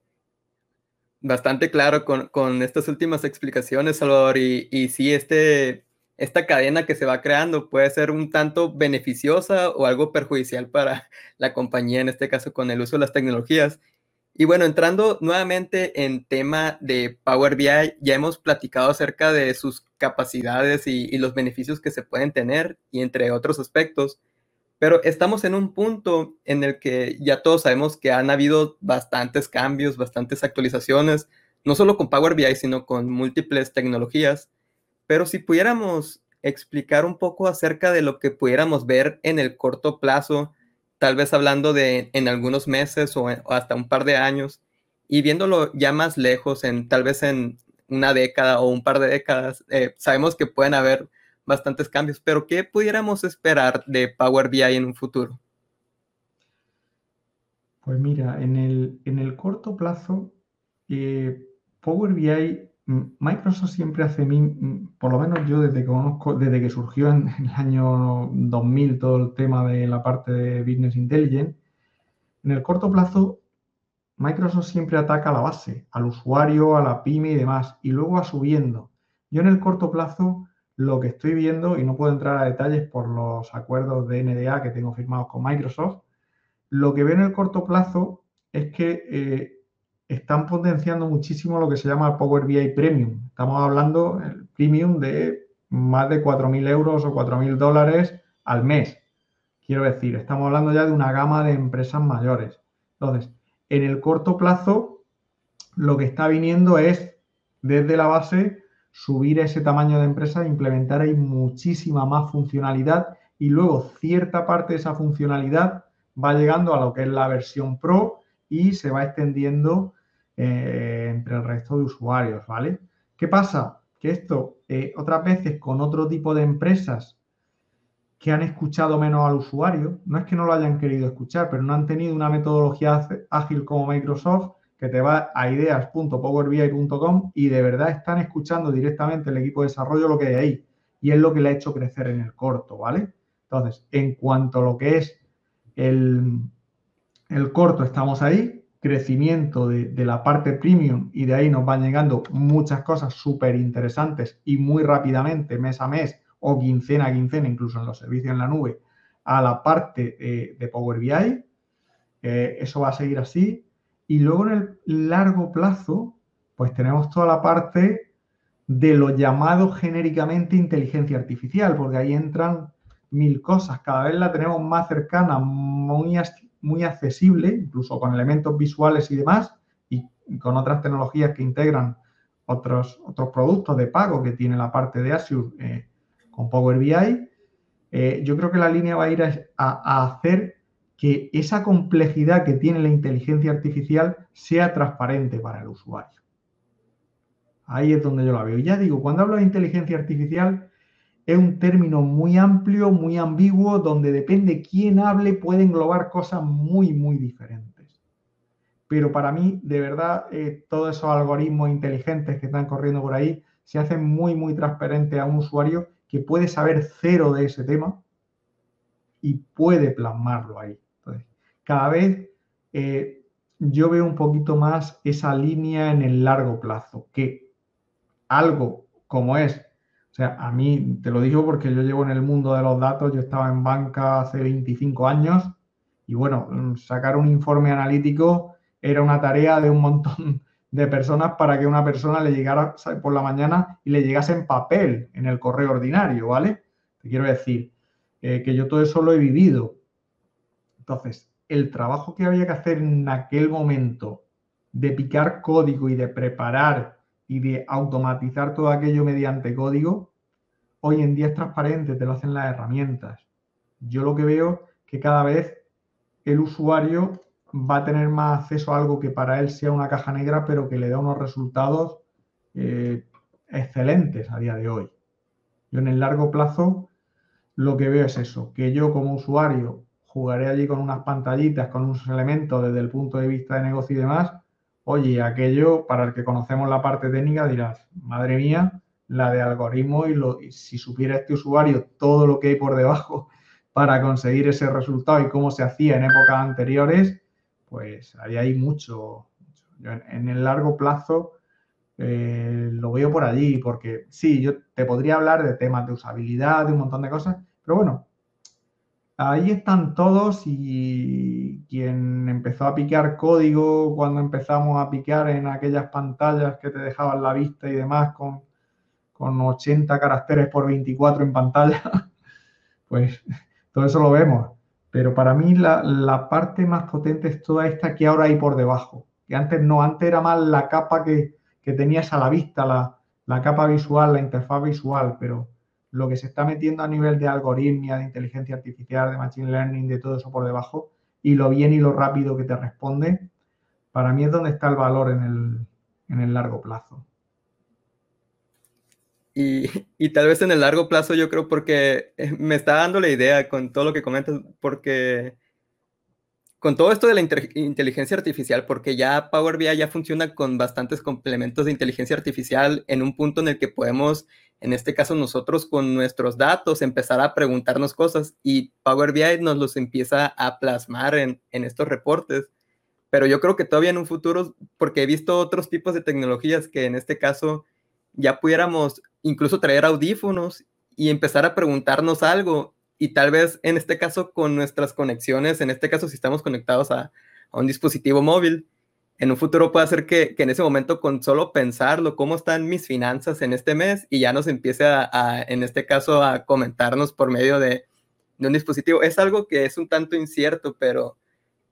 A: bastante claro con, estas últimas explicaciones, Salvador, y, y sí, este, esta cadena que se va creando puede ser un tanto beneficiosa o algo perjudicial para la compañía, en este caso con el uso de las tecnologías. Y bueno, entrando nuevamente en tema de Power BI, ya hemos platicado acerca de sus capacidades y, los beneficios que se pueden tener y entre otros aspectos. Pero estamos en un punto en el que ya todos sabemos que han habido bastantes cambios, bastantes actualizaciones, no solo con Power BI, sino con múltiples tecnologías. Pero si pudiéramos explicar un poco acerca de lo que pudiéramos ver en el corto plazo, tal vez hablando de en algunos meses o, hasta un par de años, y viéndolo ya más lejos, en tal vez en una década o un par de décadas, eh, sabemos que pueden haber bastantes cambios, pero ¿qué pudiéramos esperar de Power BI en un futuro?
B: Pues mira, en el, en el corto plazo, eh, Power BI Microsoft siempre hace, por lo menos yo desde que conozco, desde que surgió en, el año 2000 todo el tema de la parte de Business Intelligence, en el corto plazo Microsoft siempre ataca a la base, al usuario, a la pyme y demás, y luego va subiendo. Yo en el corto plazo lo que estoy viendo, y no puedo entrar a detalles por los acuerdos de NDA que tengo firmados con Microsoft, lo que veo en el corto plazo es que eh, están potenciando muchísimo lo que se llama el Power BI Premium. Estamos hablando el premium de más de 4.000 euros o 4.000 dólares al mes. Quiero decir, estamos hablando ya de una gama de empresas mayores. Entonces, en el corto plazo, lo que está viniendo es, desde la base, subir ese tamaño de empresa, implementar ahí muchísima más funcionalidad y luego cierta parte de esa funcionalidad va llegando a lo que es la versión Pro y se va extendiendo eh, entre el resto de usuarios, ¿vale? ¿Qué pasa? Que esto eh, otras veces con otro tipo de empresas que han escuchado menos al usuario, no es que no lo hayan querido escuchar, pero no han tenido una metodología ágil como Microsoft que te va a ideas.powerbi.com y de verdad están escuchando directamente el equipo de desarrollo lo que hay ahí. Y es lo que le ha hecho crecer en el corto, ¿vale? Entonces, en cuanto a lo que es el, el corto, estamos ahí. Crecimiento de, la parte premium y de ahí nos van llegando muchas cosas súper interesantes y muy rápidamente, mes a mes o quincena a quincena, incluso en los servicios en la nube, a la parte de Power BI. Eh, eso va a seguir así. Y luego en el largo plazo, pues tenemos toda la parte de lo llamado genéricamente inteligencia artificial, porque ahí entran mil cosas. Cada vez la tenemos más cercana, muy, muy accesible, incluso con elementos visuales y demás, y con otras tecnologías que integran otros, otros productos de pago que tiene la parte de Azure eh, con Power BI. Eh, yo creo que la línea va a ir a hacer que esa complejidad que tiene la inteligencia artificial sea transparente para el usuario. Ahí es donde yo la veo. Ya digo, cuando hablo de inteligencia artificial, es un término muy amplio, muy ambiguo, donde depende quién hable, puede englobar cosas muy, muy diferentes. Pero para mí, de verdad, eh, todos esos algoritmos inteligentes que están corriendo por ahí se hacen muy, muy transparentes a un usuario que puede saber cero de ese tema y puede plasmarlo ahí cada vez eh, yo veo un poquito más esa línea en el largo plazo, que algo como es, o sea, a mí te lo digo porque yo llevo en el mundo de los datos, yo estaba en banca hace 25 años y bueno, sacar un informe analítico era una tarea de un montón de personas para que una persona le llegara por la mañana y le llegase en papel en el correo ordinario, ¿vale? Te quiero decir eh, que yo todo eso lo he vivido. Entonces, el trabajo que había que hacer en aquel momento de picar código y de preparar y de automatizar todo aquello mediante código, hoy en día es transparente, te lo hacen las herramientas. Yo lo que veo que cada vez el usuario va a tener más acceso a algo que para él sea una caja negra, pero que le da unos resultados eh, excelentes a día de hoy. Yo en el largo plazo lo que veo es eso, que yo como usuario jugaré allí con unas pantallitas, con unos elementos desde el punto de vista de negocio y demás. Oye, aquello, para el que conocemos la parte técnica, dirás, madre mía, la de algoritmo y, lo, si supiera este usuario todo lo que hay por debajo para conseguir ese resultado y cómo se hacía en épocas anteriores, pues ahí hay mucho. en, el largo plazo eh, lo veo por allí, porque sí, yo te podría hablar de temas de usabilidad, de un montón de cosas, pero bueno, Ahí están todos y quien empezó a picar código cuando empezamos a picar en aquellas pantallas que te dejaban la vista y demás con, con 80 caracteres por 24 en pantalla, pues todo eso lo vemos. Pero para mí la, parte más potente es toda esta que ahora hay por debajo. Que antes no, antes era más la capa que, tenías a la vista, la, la capa visual, la interfaz visual, pero lo que se está metiendo a nivel de algoritmia, de inteligencia artificial, de machine learning, de todo eso por debajo, y lo bien y lo rápido que te responde, para mí es donde está el valor en el, largo plazo.
A: Y, tal vez en el largo plazo yo creo porque eh, me está dando la idea con todo lo que comentas, porque con todo esto de la inteligencia artificial, porque ya Power BI ya funciona con bastantes complementos de inteligencia artificial en un punto en el que podemos, en este caso nosotros con nuestros datos, empezar a preguntarnos cosas y Power BI nos los empieza a plasmar en, en estos reportes. Pero yo creo que todavía en un futuro, porque he visto otros tipos de tecnologías que en este caso ya pudiéramos incluso traer audífonos y empezar a preguntarnos algo y tal vez en este caso con nuestras conexiones, en este caso si estamos conectados a, un dispositivo móvil, en un futuro puede ser que, en ese momento con solo pensarlo, cómo están mis finanzas en este mes y ya nos empiece a, en este caso a comentarnos por medio de, un dispositivo. Es algo que es un tanto incierto, pero,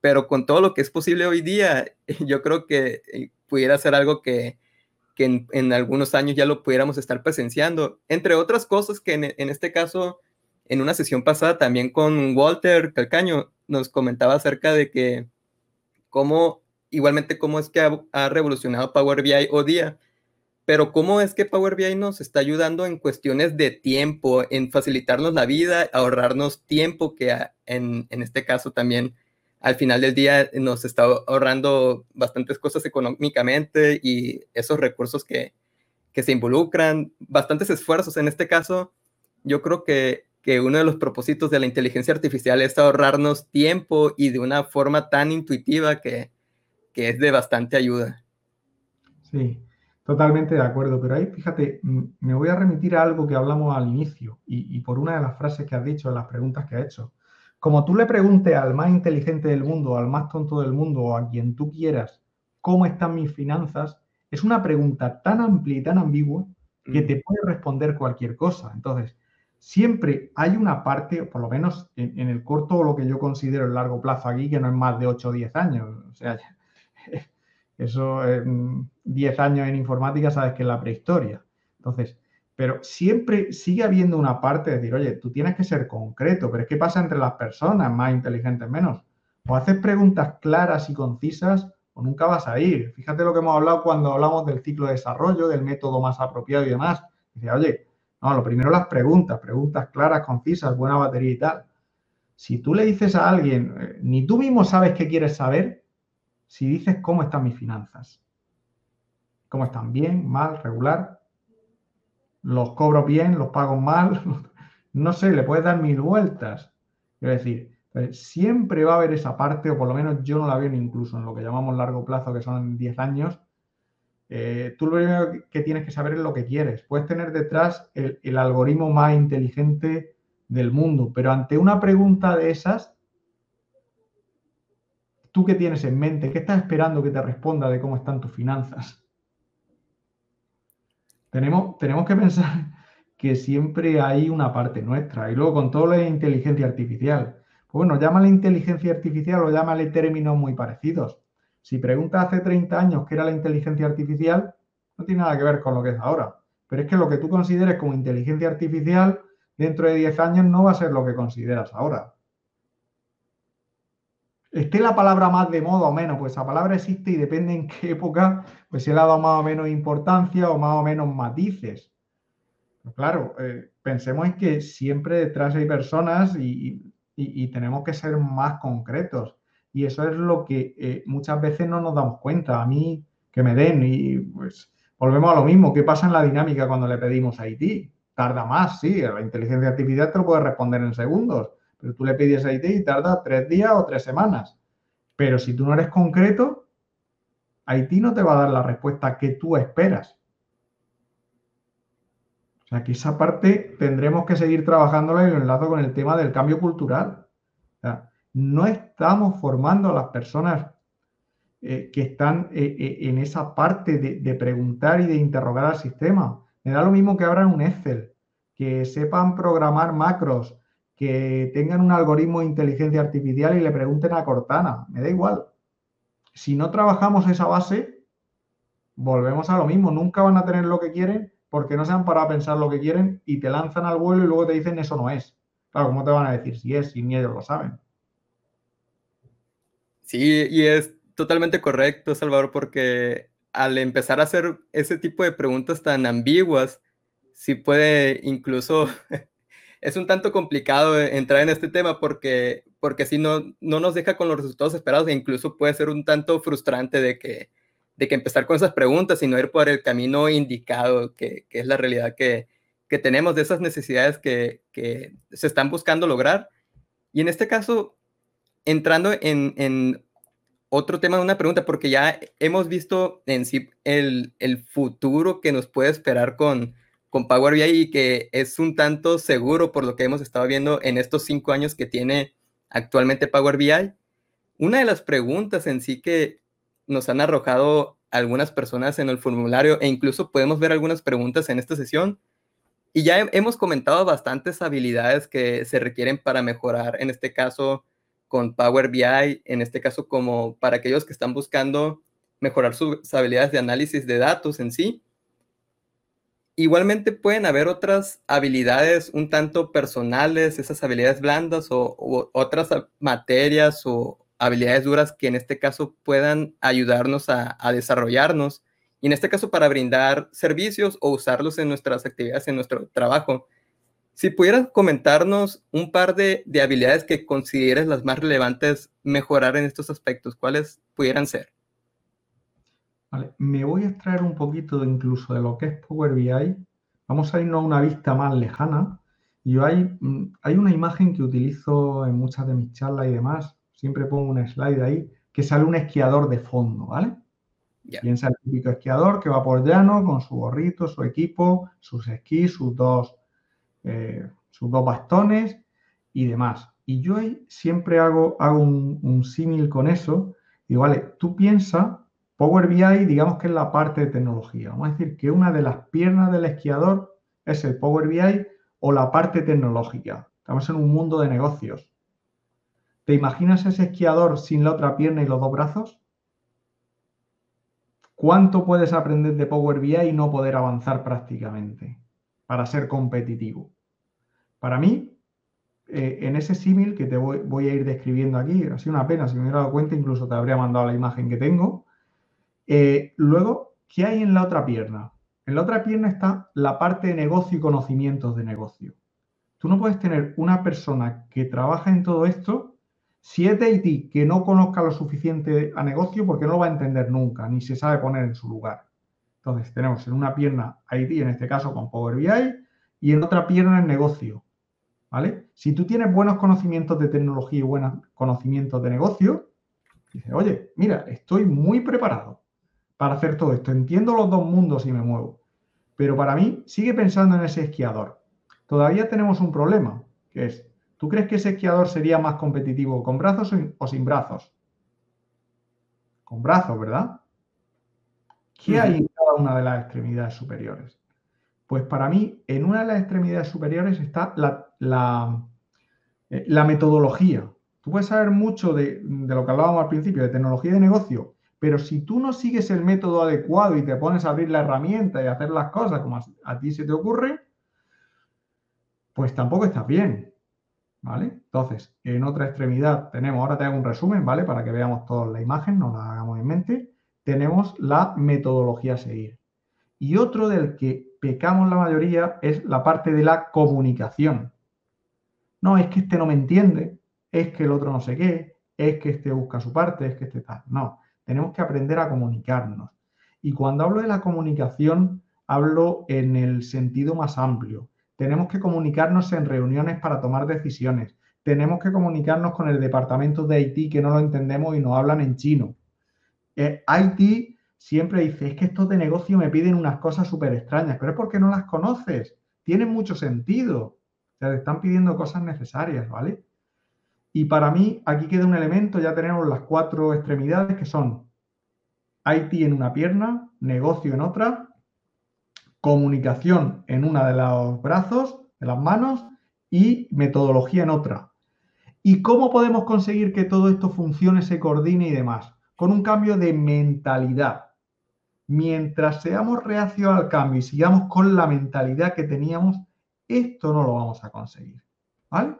A: pero con todo lo que es posible hoy día, yo creo que eh, pudiera ser algo que, en, algunos años ya lo pudiéramos estar presenciando. Entre otras cosas que en este caso en una sesión pasada también con Walter Calcaño nos comentaba acerca de que cómo, igualmente cómo es que ha, revolucionado Power BI hoy día, pero cómo es que Power BI nos está ayudando en cuestiones de tiempo, en facilitarnos la vida, ahorrarnos tiempo, que en, en este caso también al final del día nos está ahorrando bastantes cosas económicamente y esos recursos que, que se involucran, bastantes esfuerzos. En este caso, yo creo que que uno de los propósitos de la inteligencia artificial es ahorrarnos tiempo y de una forma tan intuitiva que, que es de bastante ayuda.
B: Sí, totalmente de acuerdo, pero ahí fíjate, me voy a remitir a algo que hablamos al inicio y, y por una de las frases que has dicho, en las preguntas que has hecho. Como tú le preguntes al más inteligente del mundo, al más tonto del mundo o a quien tú quieras, ¿cómo están mis finanzas? Es una pregunta tan amplia y tan ambigua que mm. te puede responder cualquier cosa. Entonces, siempre hay una parte, por lo menos en, el corto o lo que yo considero el largo plazo aquí, que no es más de 8 o 10 años. O sea, eso, 10 años en informática, sabes que es la prehistoria. Entonces, pero siempre sigue habiendo una parte de decir, oye, tú tienes que ser concreto, pero es que pasa entre las personas, más inteligentes menos. O haces preguntas claras y concisas o nunca vas a ir. Fíjate lo que hemos hablado cuando hablamos del ciclo de desarrollo, del método más apropiado y demás. Dice, oye, no, lo primero las preguntas, preguntas claras, concisas, buena batería y tal. Si tú le dices a alguien, eh, ni tú mismo sabes qué quieres saber, si dices cómo están mis finanzas. ¿Cómo están? ¿Bien? ¿Mal? ¿Regular? ¿Los cobro bien? ¿Los pago mal? No sé, le puedes dar mil vueltas. Quiero decir, eh, siempre va a haber esa parte, o por lo menos yo no la veo incluso en lo que llamamos largo plazo, que son 10 años, eh, tú lo primero que tienes que saber es lo que quieres. Puedes tener detrás el, algoritmo más inteligente del mundo, pero ante una pregunta de esas, ¿tú qué tienes en mente? ¿Qué estás esperando que te responda de cómo están tus finanzas? Tenemos, tenemos que pensar que siempre hay una parte nuestra. Y luego con todo lo de inteligencia artificial. Pues bueno, llámale inteligencia artificial o llámale términos muy parecidos. Si preguntas hace 30 años qué era la inteligencia artificial, no tiene nada que ver con lo que es ahora. Pero es que lo que tú consideres como inteligencia artificial dentro de 10 años no va a ser lo que consideras ahora. Esté la palabra más de moda o menos, pues esa palabra existe y depende en qué época, pues se le ha dado más o menos importancia o más o menos matices. claro, eh, pensemos en que siempre detrás hay personas y tenemos que ser más concretos. Y eso es lo que eh, muchas veces no nos damos cuenta. A mí, que me den y pues volvemos a lo mismo. ¿Qué pasa en la dinámica cuando le pedimos a IT? Tarda más, sí. La inteligencia artificial te lo puede responder en segundos. Pero tú le pides a IT y tarda tres días o tres semanas. Pero si tú no eres concreto, IT no te va a dar la respuesta que tú esperas. O sea, que esa parte tendremos que seguir trabajándola y lo enlazo con el tema del cambio cultural. No estamos formando a las personas eh, que están eh, eh, en esa parte de, preguntar y de interrogar al sistema. Me da lo mismo que abran un Excel, que sepan programar macros, que tengan un algoritmo de inteligencia artificial y le pregunten a Cortana. Me da igual. Si no trabajamos esa base, volvemos a lo mismo. Nunca van a tener lo que quieren porque no se han parado a pensar lo que quieren y te lanzan al vuelo y luego te dicen eso no es. Claro, ¿cómo te van a decir si es, si ni ellos lo saben?
A: Sí, y es totalmente correcto, Salvador, porque al empezar a hacer ese tipo de preguntas tan ambiguas, sí puede incluso, es un tanto complicado entrar en este tema porque porque si no, no nos deja con los resultados esperados e incluso puede ser un tanto frustrante de que, de que empezar con esas preguntas y no ir por el camino indicado, que, que es la realidad que, que, tenemos de esas necesidades que, que, se están buscando lograr. Y en este caso, entrando en, en otro tema una pregunta, porque ya hemos visto en sí el, el futuro que nos puede esperar con, con Power BI y que es un tanto seguro por lo que hemos estado viendo en estos cinco años que tiene actualmente Power BI. Una de las preguntas en sí que nos han arrojado algunas personas en el formulario e incluso podemos ver algunas preguntas en esta sesión y ya hemos comentado bastantes habilidades que se requieren para mejorar, en este caso con Power BI, en este caso como para aquellos que están buscando mejorar sus habilidades de análisis de datos en sí. Igualmente pueden haber otras habilidades un tanto personales, esas habilidades blandas o, otras materias o habilidades duras que en este caso puedan ayudarnos a, desarrollarnos y en este caso para brindar servicios o usarlos en nuestras actividades, en nuestro trabajo. Si pudieras comentarnos un par de, de habilidades que consideres las más relevantes mejorar en estos aspectos, ¿cuáles pudieran ser?
B: Me voy a extraer un poquito incluso de lo que es Power BI. Vamos a irnos a una vista más lejana. Yo hay, mm, hay una imagen que utilizo en muchas de mis charlas y demás. Siempre pongo un slide ahí que sale un esquiador de fondo, ¿vale? Piensa el típico esquiador que va por llano con su gorrito, su equipo, sus esquís, sus dos, eh, sus dos bastones y demás. Y yo siempre hago, hago un, un símil con eso. Y vale, tú piensa Power BI, digamos que es la parte de tecnología. Vamos a decir que una de las piernas del esquiador es el Power BI o la parte tecnológica. Estamos en un mundo de negocios. ¿Te imaginas ese esquiador sin la otra pierna y los dos brazos? ¿Cuánto puedes aprender de Power BI y no poder avanzar prácticamente para ser competitivo? Para mí, eh, en ese símil que te voy, voy, a ir describiendo aquí, ha sido una pena, si me hubiera dado cuenta incluso te habría mandado la imagen que tengo, eh, luego, ¿qué hay en la otra pierna? En la otra pierna está la parte de negocio y conocimientos de negocio. Tú no puedes tener una persona que trabaja en todo esto, si es de IT que no conozca lo suficiente a negocio, porque no lo va a entender nunca, ni se sabe poner en su lugar. Entonces, tenemos en una pierna IT, en este caso con Power BI, y en otra pierna el negocio. ¿Vale? Si tú tienes buenos conocimientos de tecnología y buenos conocimientos de negocio, dices, oye, mira, estoy muy preparado para hacer todo esto. Entiendo los dos mundos y me muevo. Pero para mí, sigue pensando en ese esquiador. Todavía tenemos un problema, que es, ¿tú crees que ese esquiador sería más competitivo con brazos o sin brazos? Con brazos, ¿verdad? ¿Qué hay en cada una de las extremidades superiores? Pues para mí, en una de las extremidades superiores está la, la, eh, metodología. Tú puedes saber mucho de, de lo que hablábamos al principio, de tecnología de negocio, pero si tú no sigues el método adecuado y te pones a abrir la herramienta y hacer las cosas como a ti se te ocurre, pues tampoco estás bien. ¿Vale? Entonces, en otra extremidad tenemos, ahora te hago un resumen, ¿vale? Para que veamos toda la imagen, no la hagamos en mente. Tenemos la metodología a seguir. Y otro del que pecamos la mayoría es la parte de la comunicación. No, es que este no me entiende, es que el otro no sé qué, es que este busca su parte, es que este tal. No, tenemos que aprender a comunicarnos. Y cuando hablo de la comunicación, hablo en el sentido más amplio. Tenemos que comunicarnos en reuniones para tomar decisiones. Tenemos que comunicarnos con el departamento de Haití que no lo entendemos y nos hablan en chino. Eh, Haití siempre dice, es que estos de negocio me piden unas cosas súper extrañas, pero es porque no las conoces. Tienen mucho sentido. O sea, te están pidiendo cosas necesarias, ¿vale? Y para mí aquí queda un elemento, ya tenemos las cuatro extremidades que son IT en una pierna, negocio en otra, comunicación en una de los brazos, de las manos y metodología en otra. ¿Y cómo podemos conseguir que todo esto funcione, se coordine y demás? Con un cambio de mentalidad. Mientras seamos reacios al cambio y sigamos con la mentalidad que teníamos, esto no lo vamos a conseguir. ¿Vale?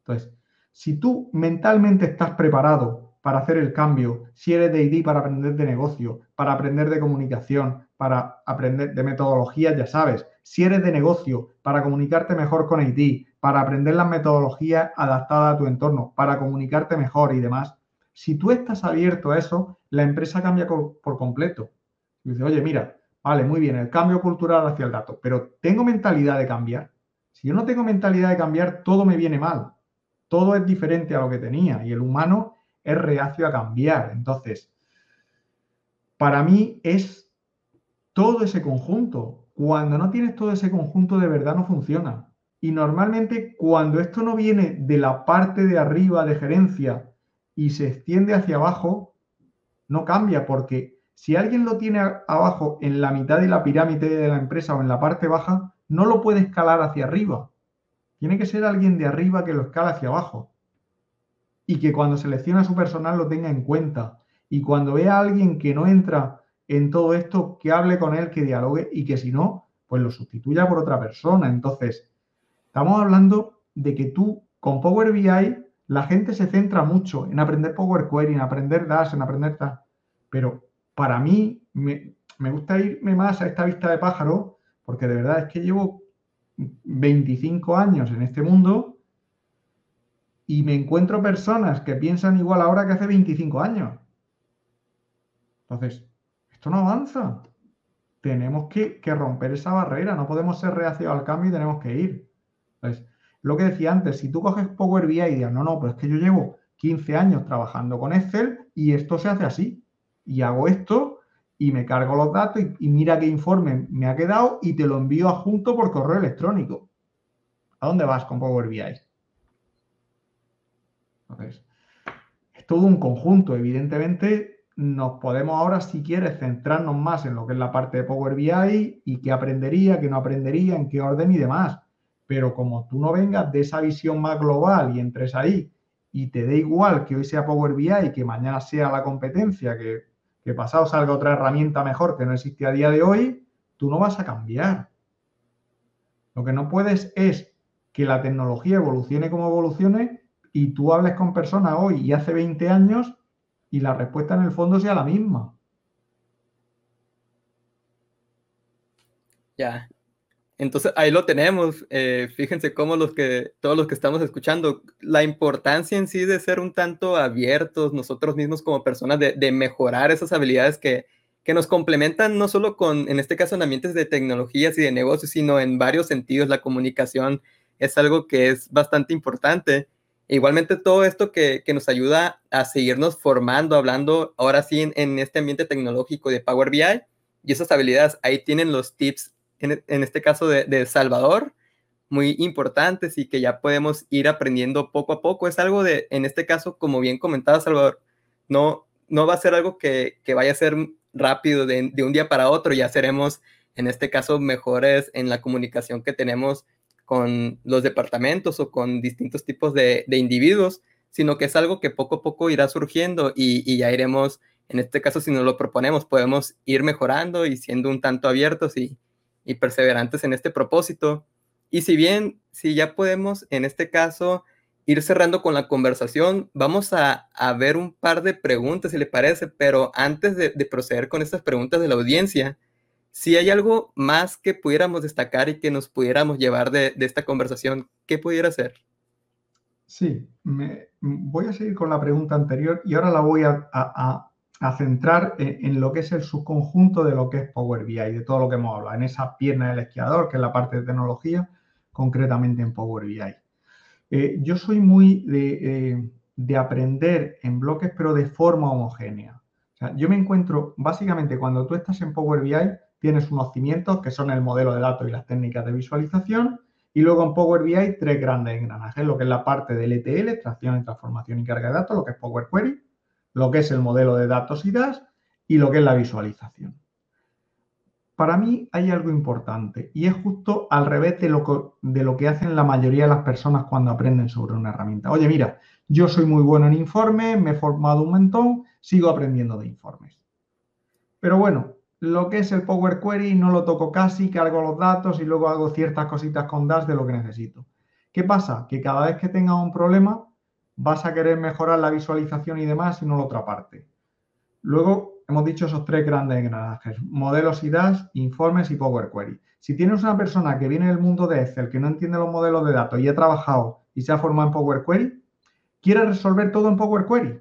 B: Entonces, si tú mentalmente estás preparado para hacer el cambio, si eres de ID para aprender de negocio, para aprender de comunicación, para aprender de metodologías, ya sabes, si eres de negocio, para comunicarte mejor con IT, para aprender las metodologías adaptadas a tu entorno, para comunicarte mejor y demás. Si tú estás abierto a eso, la empresa cambia por completo. Y dice, oye, mira, vale, muy bien, el cambio cultural hacia el dato, pero tengo mentalidad de cambiar. Si yo no tengo mentalidad de cambiar, todo me viene mal. Todo es diferente a lo que tenía y el humano es reacio a cambiar. Entonces, para mí es todo ese conjunto. Cuando no tienes todo ese conjunto, de verdad no funciona. Y normalmente cuando esto no viene de la parte de arriba de gerencia y se extiende hacia abajo, no cambia porque si alguien lo tiene abajo en la mitad de la pirámide de la empresa o en la parte baja, no lo puede escalar hacia arriba. Tiene que ser alguien de arriba que lo escala hacia abajo. Y que cuando selecciona a su personal lo tenga en cuenta. Y cuando vea a alguien que no entra en todo esto, que hable con él, que dialogue y que si no, pues lo sustituya por otra persona. Entonces, estamos hablando de que tú con Power BI la gente se centra mucho en aprender Power Query, en aprender Dash, en aprender tal. Pero para mí me, me gusta irme más a esta vista de pájaro porque de verdad es que llevo 25 años en este mundo y me encuentro personas que piensan igual ahora que hace 25 años. Entonces, esto no avanza. Tenemos que, romper esa barrera, no podemos ser reacios al cambio y tenemos que ir. Lo que decía antes, si tú coges Power BI y dices, no, no, pero es que yo llevo 15 años trabajando con Excel y esto se hace así. Y hago esto y me cargo los datos y, mira qué informe me ha quedado y te lo envío adjunto por correo electrónico. ¿A dónde vas con Power BI? Entonces, es todo un conjunto. Evidentemente, nos podemos ahora, si quieres, centrarnos más en lo que es la parte de Power BI y qué aprendería, qué no aprendería, en qué orden y demás. Pero como tú no vengas de esa visión más global y entres ahí y te dé igual que hoy sea Power BI que mañana sea la competencia, que que pasado salga otra herramienta mejor que no existe a día de hoy, tú no vas a cambiar. Lo que no puedes es que la tecnología evolucione como evolucione y tú hables con personas hoy y hace 20 años y la respuesta en el fondo sea la misma.
A: Ya, entonces ahí lo tenemos. Eh, fíjense cómo los que, todos los que estamos escuchando, la importancia en sí de ser un tanto abiertos nosotros mismos como personas, de, mejorar esas habilidades que, que, nos complementan no solo con, en este caso, en ambientes de tecnologías y de negocios, sino en varios sentidos. La comunicación es algo que es bastante importante. E igualmente todo esto que, que, nos ayuda a seguirnos formando, hablando ahora sí en, en este ambiente tecnológico de Power BI y esas habilidades, ahí tienen los tips en, este caso de, Salvador, muy importantes y que ya podemos ir aprendiendo poco a poco. Es algo de, en este caso, como bien comentaba Salvador, no, no va a ser algo que, vaya a ser rápido de, un día para otro, ya seremos, en este caso, mejores en la comunicación que tenemos con los departamentos o con distintos tipos de, individuos, sino que es algo que poco a poco irá surgiendo y, y, ya iremos, en este caso, si nos lo proponemos, podemos ir mejorando y siendo un tanto abiertos y, y perseverantes en este propósito. Y si bien, si ya podemos en este caso ir cerrando con la conversación, vamos a, ver un par de preguntas, si le parece, pero antes de, proceder con estas preguntas de la audiencia, si hay algo más que pudiéramos destacar y que nos pudiéramos llevar de, esta conversación, ¿qué pudiera ser?
B: Sí, me, voy a seguir con la pregunta anterior y ahora la voy a, a centrar en, lo que es el subconjunto de lo que es Power BI, de todo lo que hemos hablado, en esa pierna del esquiador, que es la parte de tecnología, concretamente en Power BI. Eh, yo soy muy eh, de, aprender en bloques, pero de forma homogénea. yo me encuentro, básicamente, cuando tú estás en Power BI, tienes unos cimientos que son el modelo de datos y las técnicas de visualización, y luego en Power BI tres grandes engranajes, lo que es la parte del ETL, extracción, transformación y carga de datos, lo que es Power Query, lo que es el modelo de datos y DAS y lo que es la visualización. Para mí hay algo importante y es justo al revés de lo, que, de lo que hacen la mayoría de las personas cuando aprenden sobre una herramienta. Oye, mira, yo soy muy bueno en informes, me he formado un montón, sigo aprendiendo de informes. Pero bueno, lo que es el Power Query no lo toco casi, cargo los datos y luego hago ciertas cositas con DAS de lo que necesito. ¿Qué pasa? Que cada vez que tenga un problema, vas a querer mejorar la visualización y demás y no la otra parte. Luego hemos dicho esos tres grandes engranajes, modelos IDAS, informes y Power Query. Si tienes una persona que viene del mundo de Excel, que no entiende los modelos de datos y ha trabajado y se ha formado en Power Query, quiere resolver todo en Power Query.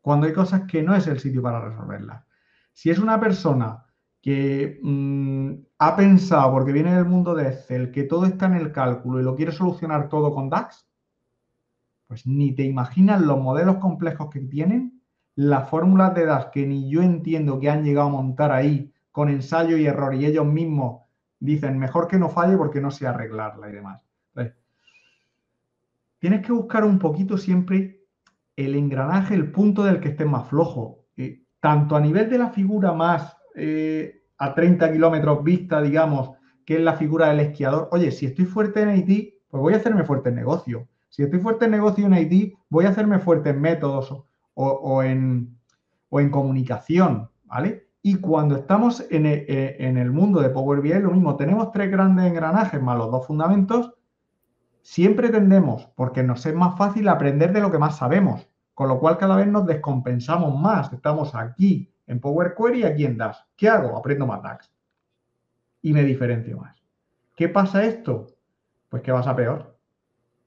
B: Cuando hay cosas que no es el sitio para resolverlas. Si es una persona que mm, ha pensado, porque viene del mundo de Excel, que todo está en el cálculo y lo quiere solucionar todo con DAX, pues ni te imaginas los modelos complejos que tienen, las fórmulas de DAX que ni yo entiendo que han llegado a montar ahí con ensayo y error y ellos mismos dicen mejor que no falle porque no sé arreglarla y demás. tienes que buscar un poquito siempre el engranaje, el punto del que esté más flojo, eh, tanto a nivel de la figura más eh, a 30 kilómetros vista, digamos, que es la figura del esquiador. Oye, si estoy fuerte en Haití, pues voy a hacerme fuerte en negocio. Si estoy fuerte en negocio en Haití, voy a hacerme fuerte en métodos o, en, comunicación, ¿vale? Y cuando estamos en el, eh, en el, mundo de Power BI, lo mismo, tenemos tres grandes engranajes más los dos fundamentos, siempre tendemos, porque nos es más fácil aprender de lo que más sabemos, con lo cual cada vez nos descompensamos más, estamos aquí en Power Query y aquí en DAX. ¿Qué hago? Aprendo más DAX. Y me diferencio más. ¿Qué pasa esto? Pues que vas a peor.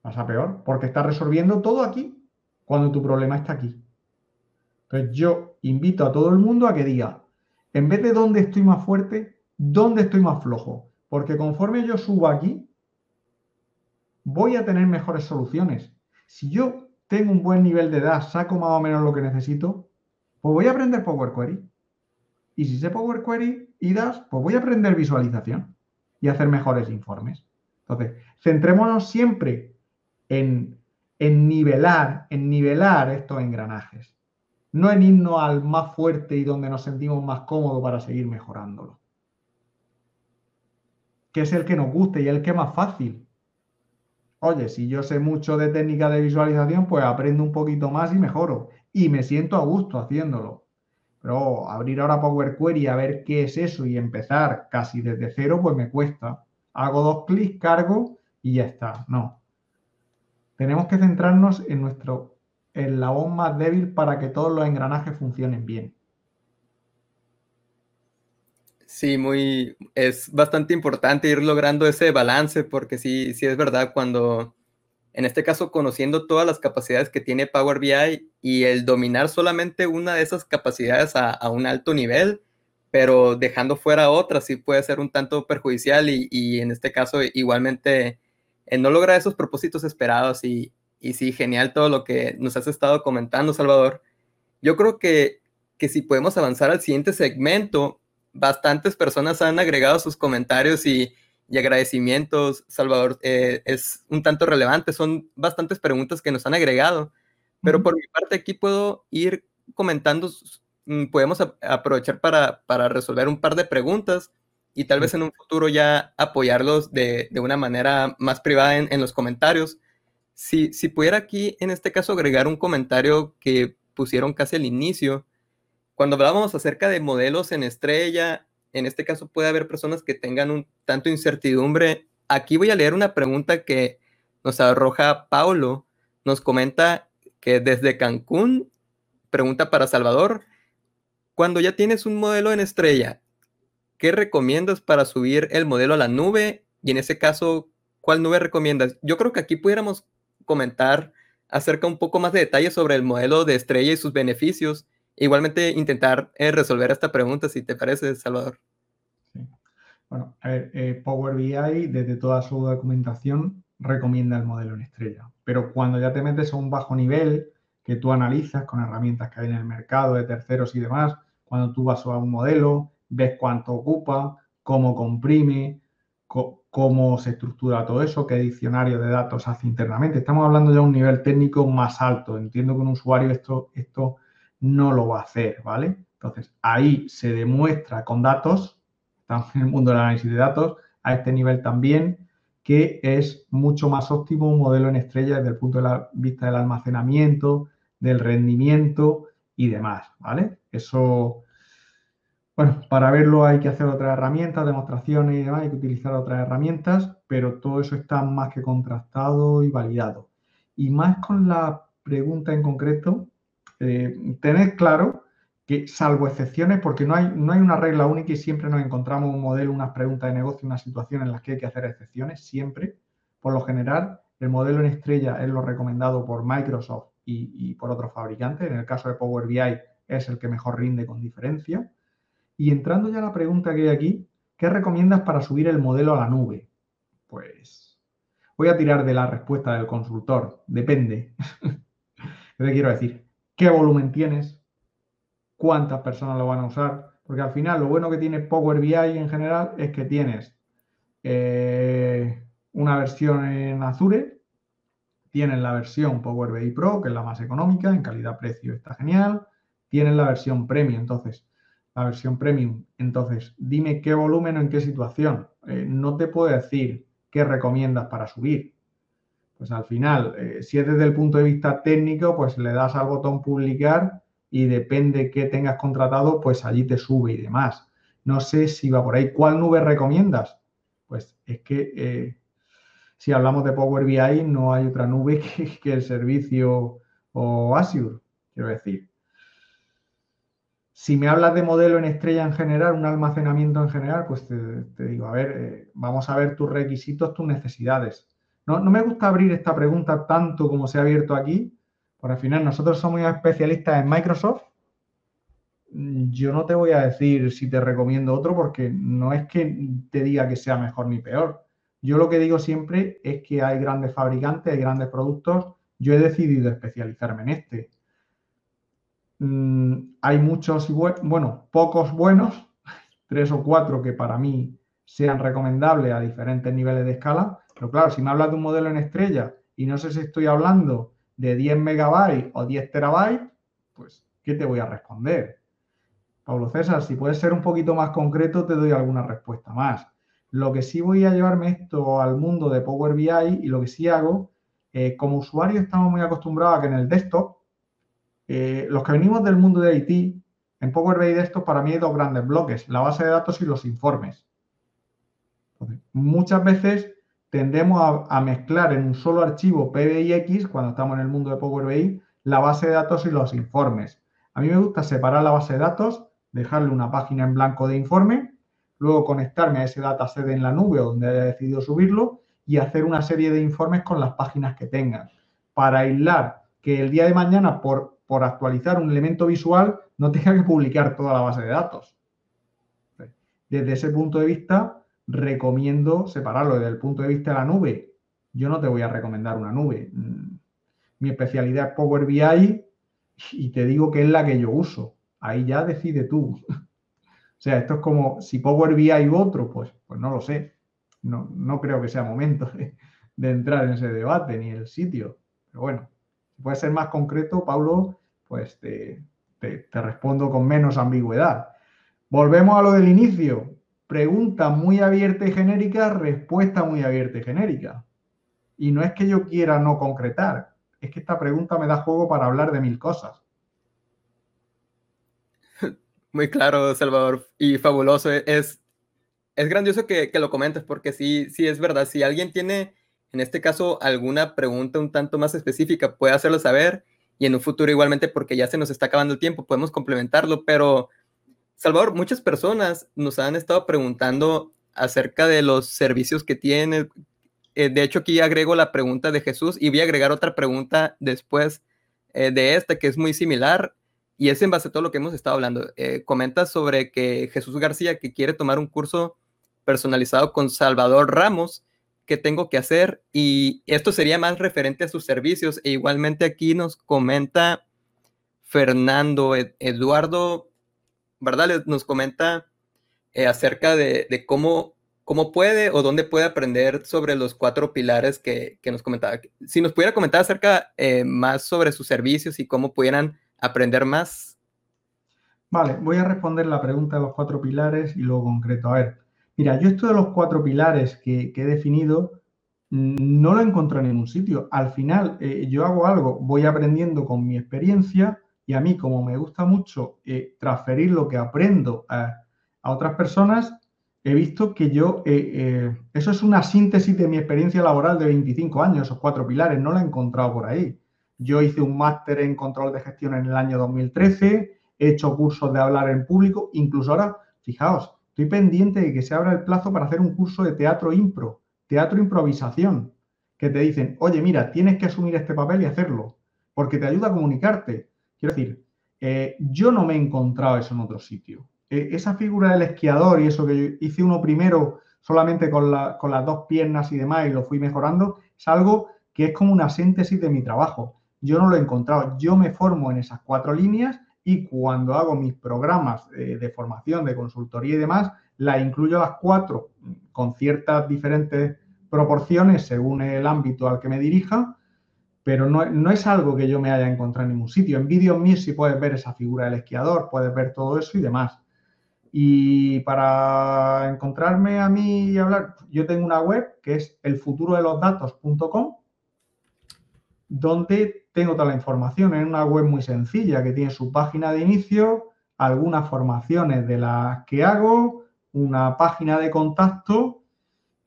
B: Vas a peor porque estás resolviendo todo aquí cuando tu problema está aquí. Entonces yo invito a todo el mundo a que diga, en vez de dónde estoy más fuerte, dónde estoy más flojo. Porque conforme yo subo aquí, voy a tener mejores soluciones. Si yo tengo un buen nivel de DAX, saco más o menos lo que necesito, pues voy a aprender Power Query. Y si sé Power Query y DAS, pues voy a aprender visualización y hacer mejores informes. Entonces, centrémonos siempre en, nivelar, en nivelar estos engranajes. No en irnos al más fuerte y donde nos sentimos más cómodos para seguir mejorándolo. Que es el que nos guste y el que es más fácil. Oye, si yo sé mucho de técnica de visualización, pues aprendo un poquito más y mejoro y me siento a gusto haciéndolo. Pero abrir ahora Power Query a ver qué es eso y empezar casi desde cero, pues me cuesta. Hago dos clics, cargo y ya está. No. Tenemos que centrarnos en nuestro eslabón más débil para que todos los engranajes funcionen bien.
A: Sí, muy, es bastante importante ir logrando ese balance porque sí, sí es verdad cuando en este caso conociendo todas las capacidades que tiene Power BI y el dominar solamente una de esas capacidades a, un alto nivel, pero dejando fuera otras, sí puede ser un tanto perjudicial y, en este caso igualmente eh, no logra esos propósitos esperados y, y, sí, genial todo lo que nos has estado comentando, Salvador. Yo creo que, que si podemos avanzar al siguiente segmento, bastantes personas han agregado sus comentarios y y agradecimientos, Salvador, eh, es un tanto relevante. Son bastantes preguntas que nos han agregado, pero por mi parte aquí puedo ir comentando, mm, podemos aprovechar para, para, resolver un par de preguntas y tal vez en un futuro ya apoyarlos de, de una manera más privada en, en los comentarios. Si, si pudiera aquí, en este caso, agregar un comentario que pusieron casi al inicio, cuando hablábamos acerca de modelos en estrella en este caso puede haber personas que tengan un tanto incertidumbre. Aquí voy a leer una pregunta que nos arroja Paulo. Nos comenta que desde Cancún, pregunta para Salvador, cuando ya tienes un modelo en estrella, ¿qué recomiendas para subir el modelo a la nube? Y en ese caso, ¿cuál nube recomiendas? Yo creo que aquí pudiéramos comentar acerca un poco más de detalles sobre el modelo de estrella y sus beneficios igualmente intentar eh, resolver esta pregunta, si te parece, Salvador.
B: Bueno, a ver, eh, Power BI desde toda su documentación recomienda el modelo en estrella, pero cuando ya te metes a un bajo nivel que tú analizas con herramientas que hay en el mercado de terceros y demás, cuando tú vas a un modelo, ves cuánto ocupa, cómo comprime, cómo se estructura todo eso, qué diccionario de datos hace internamente. Estamos hablando ya de un nivel técnico más alto. Entiendo que un usuario esto, esto no lo va a hacer, ¿vale? Entonces, ahí se demuestra con datos, estamos en el mundo del análisis de datos, a este nivel también, que es mucho más óptimo un modelo en estrella desde el punto de vista del almacenamiento, del rendimiento y demás, ¿vale? Eso, bueno, para verlo hay que hacer otras herramientas, demostraciones y demás, hay que utilizar otras herramientas, pero todo eso está más que contrastado y validado. y más con la pregunta en concreto, eh, tener claro que salvo excepciones, porque no hay, no hay una regla única y siempre nos encontramos un modelo, unas preguntas de negocio, una situación en las que hay que hacer excepciones, siempre. Por lo general, el modelo en estrella es lo recomendado por Microsoft y, por otros fabricantes. En el caso de Power BI es el que mejor rinde con diferencia. Y entrando ya a la pregunta que hay aquí, ¿qué recomiendas para subir el modelo a la nube? Pues voy a tirar de la respuesta del consultor. Depende. ¿Qué quiero decir? ¿Qué volumen tienes? ¿Cuántas personas lo van a usar? Porque al final lo bueno que tiene Power BI en general es que tienes eh, una versión en Azure, tienes la versión Power BI Pro, que es la más económica, en calidad-precio está genial, tienes la versión Premium, entonces, la versión Premium, entonces, dime qué volumen o en qué situación. Eh, no te puedo decir qué recomiendas para subir. Pues al final, eh, si es desde el punto de vista técnico, pues le das al botón publicar y depende qué tengas contratado, pues allí te sube y demás. No sé si va por ahí. ¿Cuál nube recomiendas? Pues es que eh, si hablamos de Power BI, no hay otra nube que, el servicio o Azure, quiero decir. Si me hablas de modelo en estrella en general, un almacenamiento en general, pues te, digo, a ver, eh, vamos a ver tus requisitos, tus necesidades. No, no, me gusta abrir esta pregunta tanto como se ha abierto aquí, porque al final nosotros somos especialistas en Microsoft. Yo no te voy a decir si te recomiendo otro porque no es que te diga que sea mejor ni peor. Yo lo que digo siempre es que hay grandes fabricantes, hay grandes productos. Yo he decidido especializarme en este. Mm, hay muchos, bueno, pocos buenos, tres o cuatro que para mí sean recomendables a diferentes niveles de escala. Pero claro, si me hablas de un modelo en estrella y no sé si estoy hablando de 10 megabytes o 10 terabytes, pues, ¿qué te voy a responder? Pablo César, si puedes ser un poquito más concreto, te doy alguna respuesta más. Lo que sí voy a llevarme esto al mundo de Power BI y lo que sí hago, eh, como usuario estamos muy acostumbrados a que en el desktop, eh, los que venimos del mundo de IT, en Power BI Desktop para mí hay dos grandes bloques, la base de datos y los informes. muchas veces tendemos a, mezclar en un solo archivo PBIX, cuando estamos en el mundo de Power BI, la base de datos y los informes. A mí me gusta separar la base de datos, dejarle una página en blanco de informe luego conectarme a ese dataset en la nube donde haya decidido subirlo y hacer una serie de informes con las páginas que tengan para aislar que el día de mañana por, por actualizar un elemento visual no tenga que publicar toda la base de datos. Desde ese punto de vista, recomiendo separarlo desde el punto de vista de la nube. Yo no te voy a recomendar una nube. Mm, mi especialidad es Power BI y te digo que es la que yo uso. Ahí ya decide tú. O sea, esto es como si Power BI u otro, pues, pues no lo sé. No, no creo que sea momento de, entrar en ese debate ni el sitio. Pero bueno, si puede ser más concreto, Pablo, pues te, respondo con menos ambigüedad. Volvemos a lo del inicio. Pregunta muy abierta y genérica, respuesta muy abierta y genérica. Y no es que yo quiera no concretar, es que esta pregunta me da juego para hablar de mil cosas.
A: Muy claro, Salvador, y fabuloso. Es, es grandioso que, lo comentes porque sí, sí es verdad. Si alguien tiene, en este caso, alguna pregunta un tanto más específica, puede hacerlo saber y en un futuro igualmente, porque ya se nos está acabando el tiempo, podemos complementarlo. Pero, Salvador, muchas personas nos han estado preguntando acerca de los servicios que tiene. Eh, de hecho, aquí agrego la pregunta de Jesús y voy a agregar otra pregunta después eh, de esta que es muy similar y es en base a todo lo que hemos estado hablando. Eh, comenta sobre que Jesús García, que quiere tomar un curso personalizado con Salvador Ramos, ¿qué tengo que hacer? Y esto sería más referente a sus servicios. E igualmente aquí nos comenta Fernando Eduardo, ¿verdad? Nos comenta eh, acerca de, cómo, cómo puede o dónde puede aprender sobre los cuatro pilares que, nos comentaba. Si nos pudiera comentar acerca eh, más sobre sus servicios y cómo pudieran aprender más?
B: Vale, voy a responder la pregunta de los cuatro pilares y luego concreto. A ver, mira, yo esto de los cuatro pilares que, he definido mm, no lo encontrado en ningún sitio. Al final, eh, yo hago algo, voy aprendiendo con mi experiencia y a mí, como me gusta mucho eh, transferir lo que aprendo a, otras personas, he visto que yo, eh, eso es una síntesis de mi experiencia laboral de 25 años, esos cuatro pilares, no lo he encontrado por ahí. Yo hice un máster en control de gestión en el año 2013, he hecho cursos de hablar en público, incluso ahora, fijaos, estoy pendiente de que se abra el plazo para hacer un curso de teatro impro, teatro improvisación, que te dicen, oye, mira, tienes que asumir este papel y hacerlo, porque te ayuda a comunicarte. Quiero decir, eh, yo no me he encontrado eso en otro sitio. E, esa figura del esquiador y eso que yo hice uno primero solamente con, con las dos piernas y demás y lo fui mejorando, es algo que es como una síntesis de mi trabajo. Yo no lo he encontrado. Yo me formo en esas cuatro líneas y cuando hago mis programas eh, de formación, de consultoría y demás, la incluyo las cuatro con ciertas diferentes proporciones según el ámbito al que me dirija, pero no, es algo que yo me haya encontrado en ningún sitio. En vídeos míos sí puedes ver esa figura del esquiador, puedes ver todo eso y demás. Y para encontrarme a mí y hablar, yo tengo una web que es elfuturodelosdatos.com, donde tengo toda la información. Es una web muy sencilla que tiene su página de inicio, algunas formaciones de las que hago, una página de contacto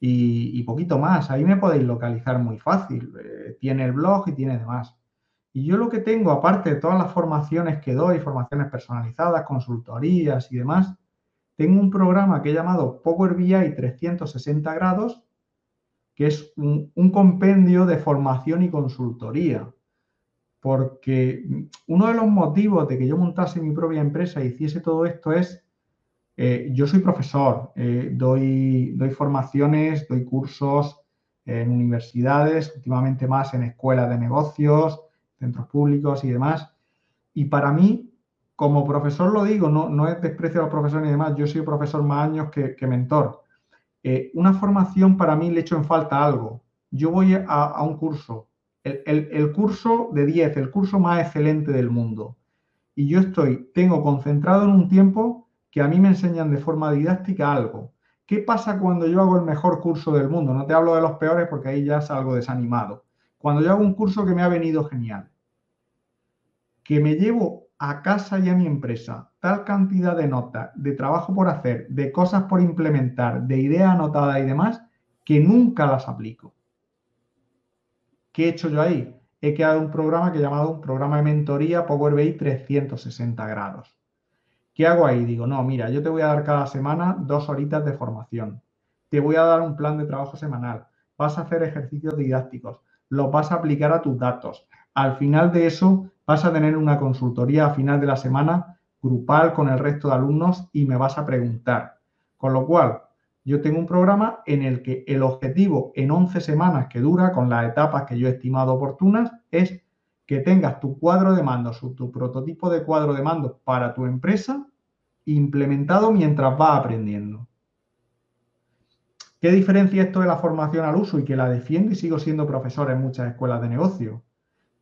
B: y, poquito más. Ahí me podéis localizar muy fácil. Eh, tiene el blog y tiene demás. Y yo lo que tengo, aparte de todas las formaciones que doy, formaciones personalizadas, consultorías y demás, tengo un programa que he llamado Power BI 360 grados, que es un, compendio de formación y consultoría. Porque uno de los motivos de que yo montase mi propia empresa y hiciese todo esto es, eh, yo soy profesor, eh, doy, doy formaciones, doy cursos en universidades, últimamente más en escuelas de negocios, centros públicos y demás. Y para mí como profesor lo digo, no, no es desprecio a los profesores ni demás, yo soy profesor más años que, mentor. Eh, una formación para mí le echo en falta algo. Yo voy a, un curso, el, curso de 10, el curso más excelente del mundo. Y yo estoy, tengo concentrado en un tiempo que a mí me enseñan de forma didáctica algo. ¿Qué pasa cuando yo hago el mejor curso del mundo? No te hablo de los peores porque ahí ya salgo desanimado. Cuando yo hago un curso que me ha venido genial, que me llevo a casa y a mi empresa tal cantidad de notas, de trabajo por hacer, de cosas por implementar, de ideas anotadas y demás, que nunca las aplico. ¿Qué he hecho yo ahí? He creado un programa que he llamado un programa de mentoría Power BI 360 grados. ¿Qué hago ahí? Digo, no, mira, yo te voy a dar cada semana dos horitas de formación. Te voy a dar un plan de trabajo semanal. Vas a hacer ejercicios didácticos. Lo vas a aplicar a tus datos. Al final de eso, vas a tener una consultoría a final de la semana grupal con el resto de alumnos y me vas a preguntar. Con lo cual, yo tengo un programa en el que el objetivo en 11 semanas que dura, con las etapas que yo he estimado oportunas, es que tengas tu cuadro de mando, tu prototipo de cuadro de mando para tu empresa implementado mientras vas aprendiendo. ¿Qué diferencia esto de la formación al uso y que la defiendo y sigo siendo profesor en muchas escuelas de negocio?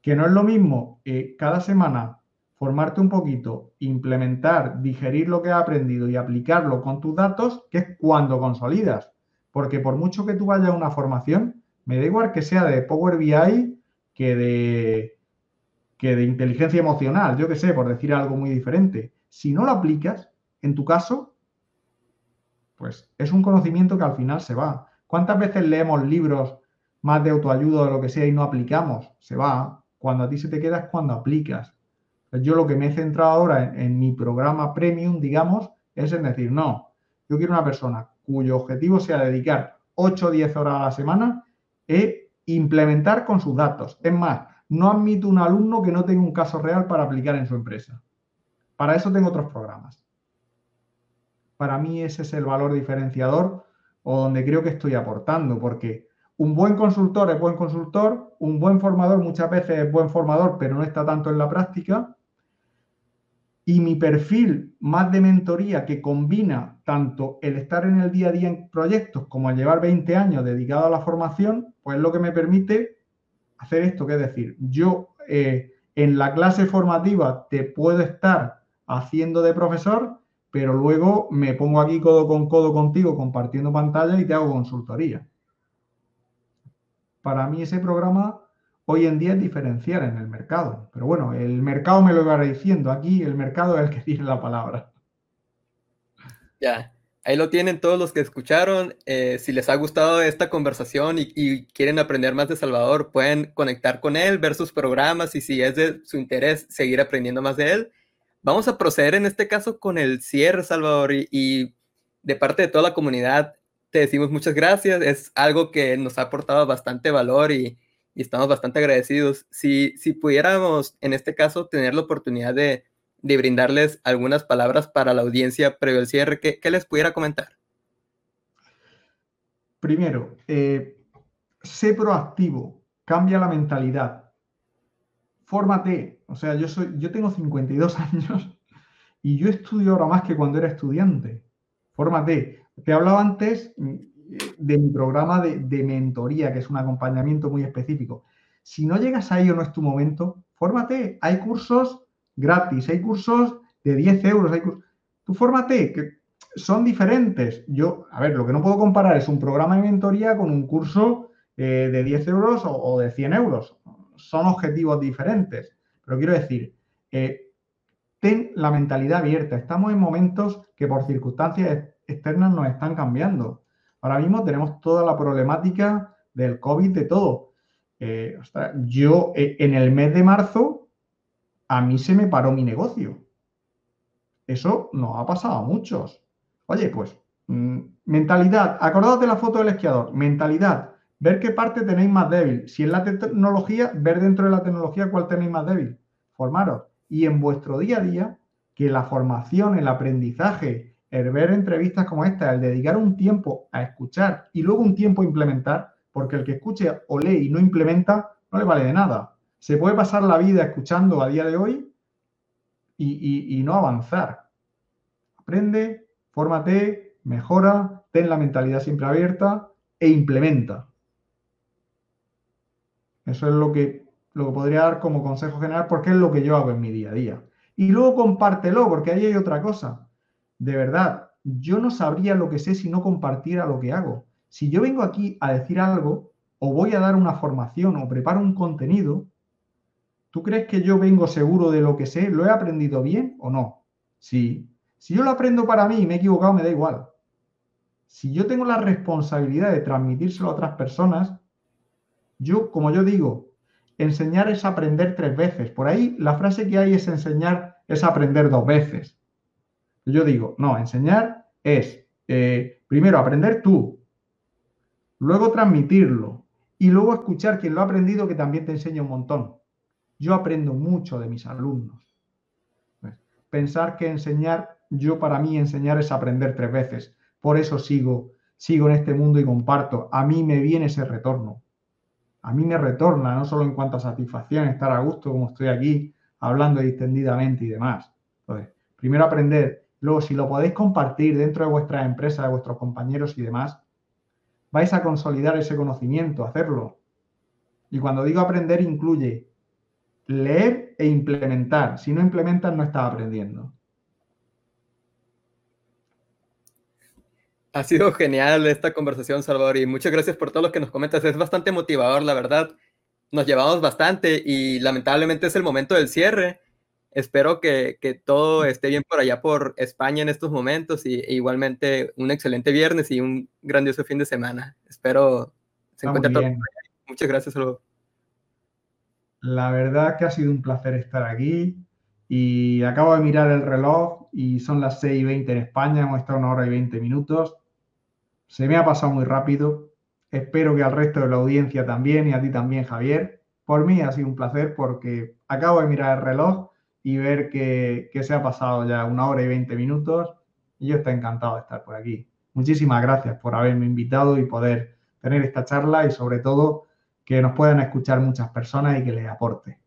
B: que no es lo mismo eh, cada semana formarte un poquito, implementar, digerir lo que has aprendido y aplicarlo con tus datos, que es cuando consolidas. Porque por mucho que tú vayas a una formación, me da igual que sea de Power BI que de, que de inteligencia emocional, yo qué sé, por decir algo muy diferente. Si no lo aplicas, en tu caso, pues es un conocimiento que al final se va. ¿Cuántas veces leemos libros más de autoayuda o lo que sea y no aplicamos? Se va. Cuando a ti se te queda es cuando aplicas. Yo lo que me he centrado ahora en, mi programa premium, digamos, es en decir, no, yo quiero una persona cuyo objetivo sea dedicar 8 o 10 horas a la semana e implementar con sus datos. Es más, no admito un alumno que no tenga un caso real para aplicar en su empresa. Para eso tengo otros programas. Para mí ese es el valor diferenciador o donde creo que estoy aportando, porque un buen consultor es buen consultor, un buen formador muchas veces es buen formador, pero no está tanto en la práctica. Y mi perfil más de mentoría que combina tanto el estar en el día a día en proyectos como el llevar 20 años dedicado a la formación, pues es lo que me permite hacer esto, que es decir, yo eh, en la clase formativa te puedo estar haciendo de profesor, pero luego me pongo aquí codo con codo contigo compartiendo pantalla y te hago consultoría. Para mí ese programa hoy en día es diferenciar en el mercado. Pero bueno, el mercado me lo va diciendo. Aquí el mercado es el que tiene la palabra.
A: Ya. ahí lo tienen todos los que escucharon. Eh, si les ha gustado esta conversación y, quieren aprender más de Salvador, pueden conectar con él, ver sus programas y si es de su interés seguir aprendiendo más de él. Vamos a proceder en este caso con el cierre, Salvador, y, de parte de toda la comunidad te decimos muchas gracias. Es algo que nos ha aportado bastante valor y, estamos bastante agradecidos. Si, si pudiéramos, en este caso, tener la oportunidad de de brindarles algunas palabras para la audiencia previo al cierre. ¿Qué, les pudiera comentar?
B: Primero, eh, sé proactivo, cambia la mentalidad, fórmate. O sea, yo, soy, yo tengo 52 años y yo estudio ahora más que cuando era estudiante. Fórmate. Te hablaba antes de mi programa de, de, mentoría, que es un acompañamiento muy específico. Si no llegas a ello, no es tu momento, fórmate. Hay cursos gratis, hay cursos de 10 euros, hay Tú fórmate, que son diferentes. Yo, a ver, lo que no puedo comparar es un programa de mentoría con un curso eh, de 10 euros o, de 100 euros. Son objetivos diferentes. Pero quiero decir, eh, ten la mentalidad abierta. Estamos en momentos que por circunstancias externas nos están cambiando. Ahora mismo tenemos toda la problemática del COVID, de todo. Eh, yo en el mes de marzo a mí se me paró mi negocio. Eso nos ha pasado a muchos. Oye, pues, mm, mentalidad, acordaos de la foto del esquiador, mentalidad, ver qué parte tenéis más débil. Si es la tecnología, ver dentro de la tecnología cuál tenéis más débil. Formaros. Y en vuestro día a día, que la formación, el aprendizaje, el ver entrevistas como esta, el dedicar un tiempo a escuchar y luego un tiempo a implementar, porque el que escuche o lee y no implementa, no le vale de nada se puede pasar la vida escuchando a día de hoy y, no avanzar. Aprende, fórmate, mejora, ten la mentalidad siempre abierta e implementa. Eso es lo que, lo que podría dar como consejo general porque es lo que yo hago en mi día a día. Y luego compártelo, porque ahí hay otra cosa. De verdad, yo no sabría lo que sé si no compartiera lo que hago. Si yo vengo aquí a decir algo, o voy a dar una formación, o preparo un contenido, ¿Tú crees que yo vengo seguro de lo que sé? ¿Lo he aprendido bien o no? Sí. Si yo lo aprendo para mí y me he equivocado, me da igual. Si yo tengo la responsabilidad de transmitírselo a otras personas, yo, como yo digo, enseñar es aprender tres veces. Por ahí la frase que hay es enseñar es aprender dos veces. Yo digo, no, enseñar es eh, primero aprender tú, luego transmitirlo y luego escuchar quien lo ha aprendido que también te enseña un montón. Yo aprendo mucho de mis alumnos. Pues, pensar que enseñar, yo para mí enseñar es aprender tres veces. Por eso sigo, sigo en este mundo y comparto. A mí me viene ese retorno. A mí me retorna, no solo en cuanto a satisfacción, estar a gusto como estoy aquí, hablando distendidamente y demás. Entonces, primero aprender. Luego, si lo podéis compartir dentro de vuestras empresas, de vuestros compañeros y demás, vais a consolidar ese conocimiento, hacerlo. Y cuando digo aprender, incluye leer e implementar. Si no implementas, no estás aprendiendo.
A: Ha sido genial esta conversación, Salvador, y muchas gracias por todo lo que nos comentas. Es bastante motivador, la verdad. Nos llevamos bastante y lamentablemente es el momento del cierre. Espero que, todo esté bien por allá por España en estos momentos y e igualmente un excelente viernes y un grandioso fin de semana. Espero se encuentre todo. Muchas gracias, Salvador.
B: La verdad que ha sido un placer estar aquí y acabo de mirar el reloj y son las 6 y 20 en España, hemos estado una hora y 20 minutos. Se me ha pasado muy rápido. Espero que al resto de la audiencia también y a ti también, Javier. Por mí ha sido un placer porque acabo de mirar el reloj y ver que, que se ha pasado ya una hora y 20 minutos y yo estoy encantado de estar por aquí. Muchísimas gracias por haberme invitado y poder tener esta charla y sobre todo que nos puedan escuchar muchas personas y que les aporte.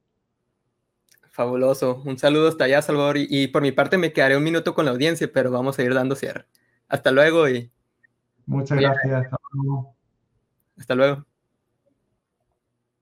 A: Fabuloso. Un saludo hasta allá, Salvador. Y, por mi parte me quedaré un minuto con la audiencia, pero vamos a ir dando cierre. Hasta luego y...
B: Muchas gracias. Hasta luego.
A: Hasta luego.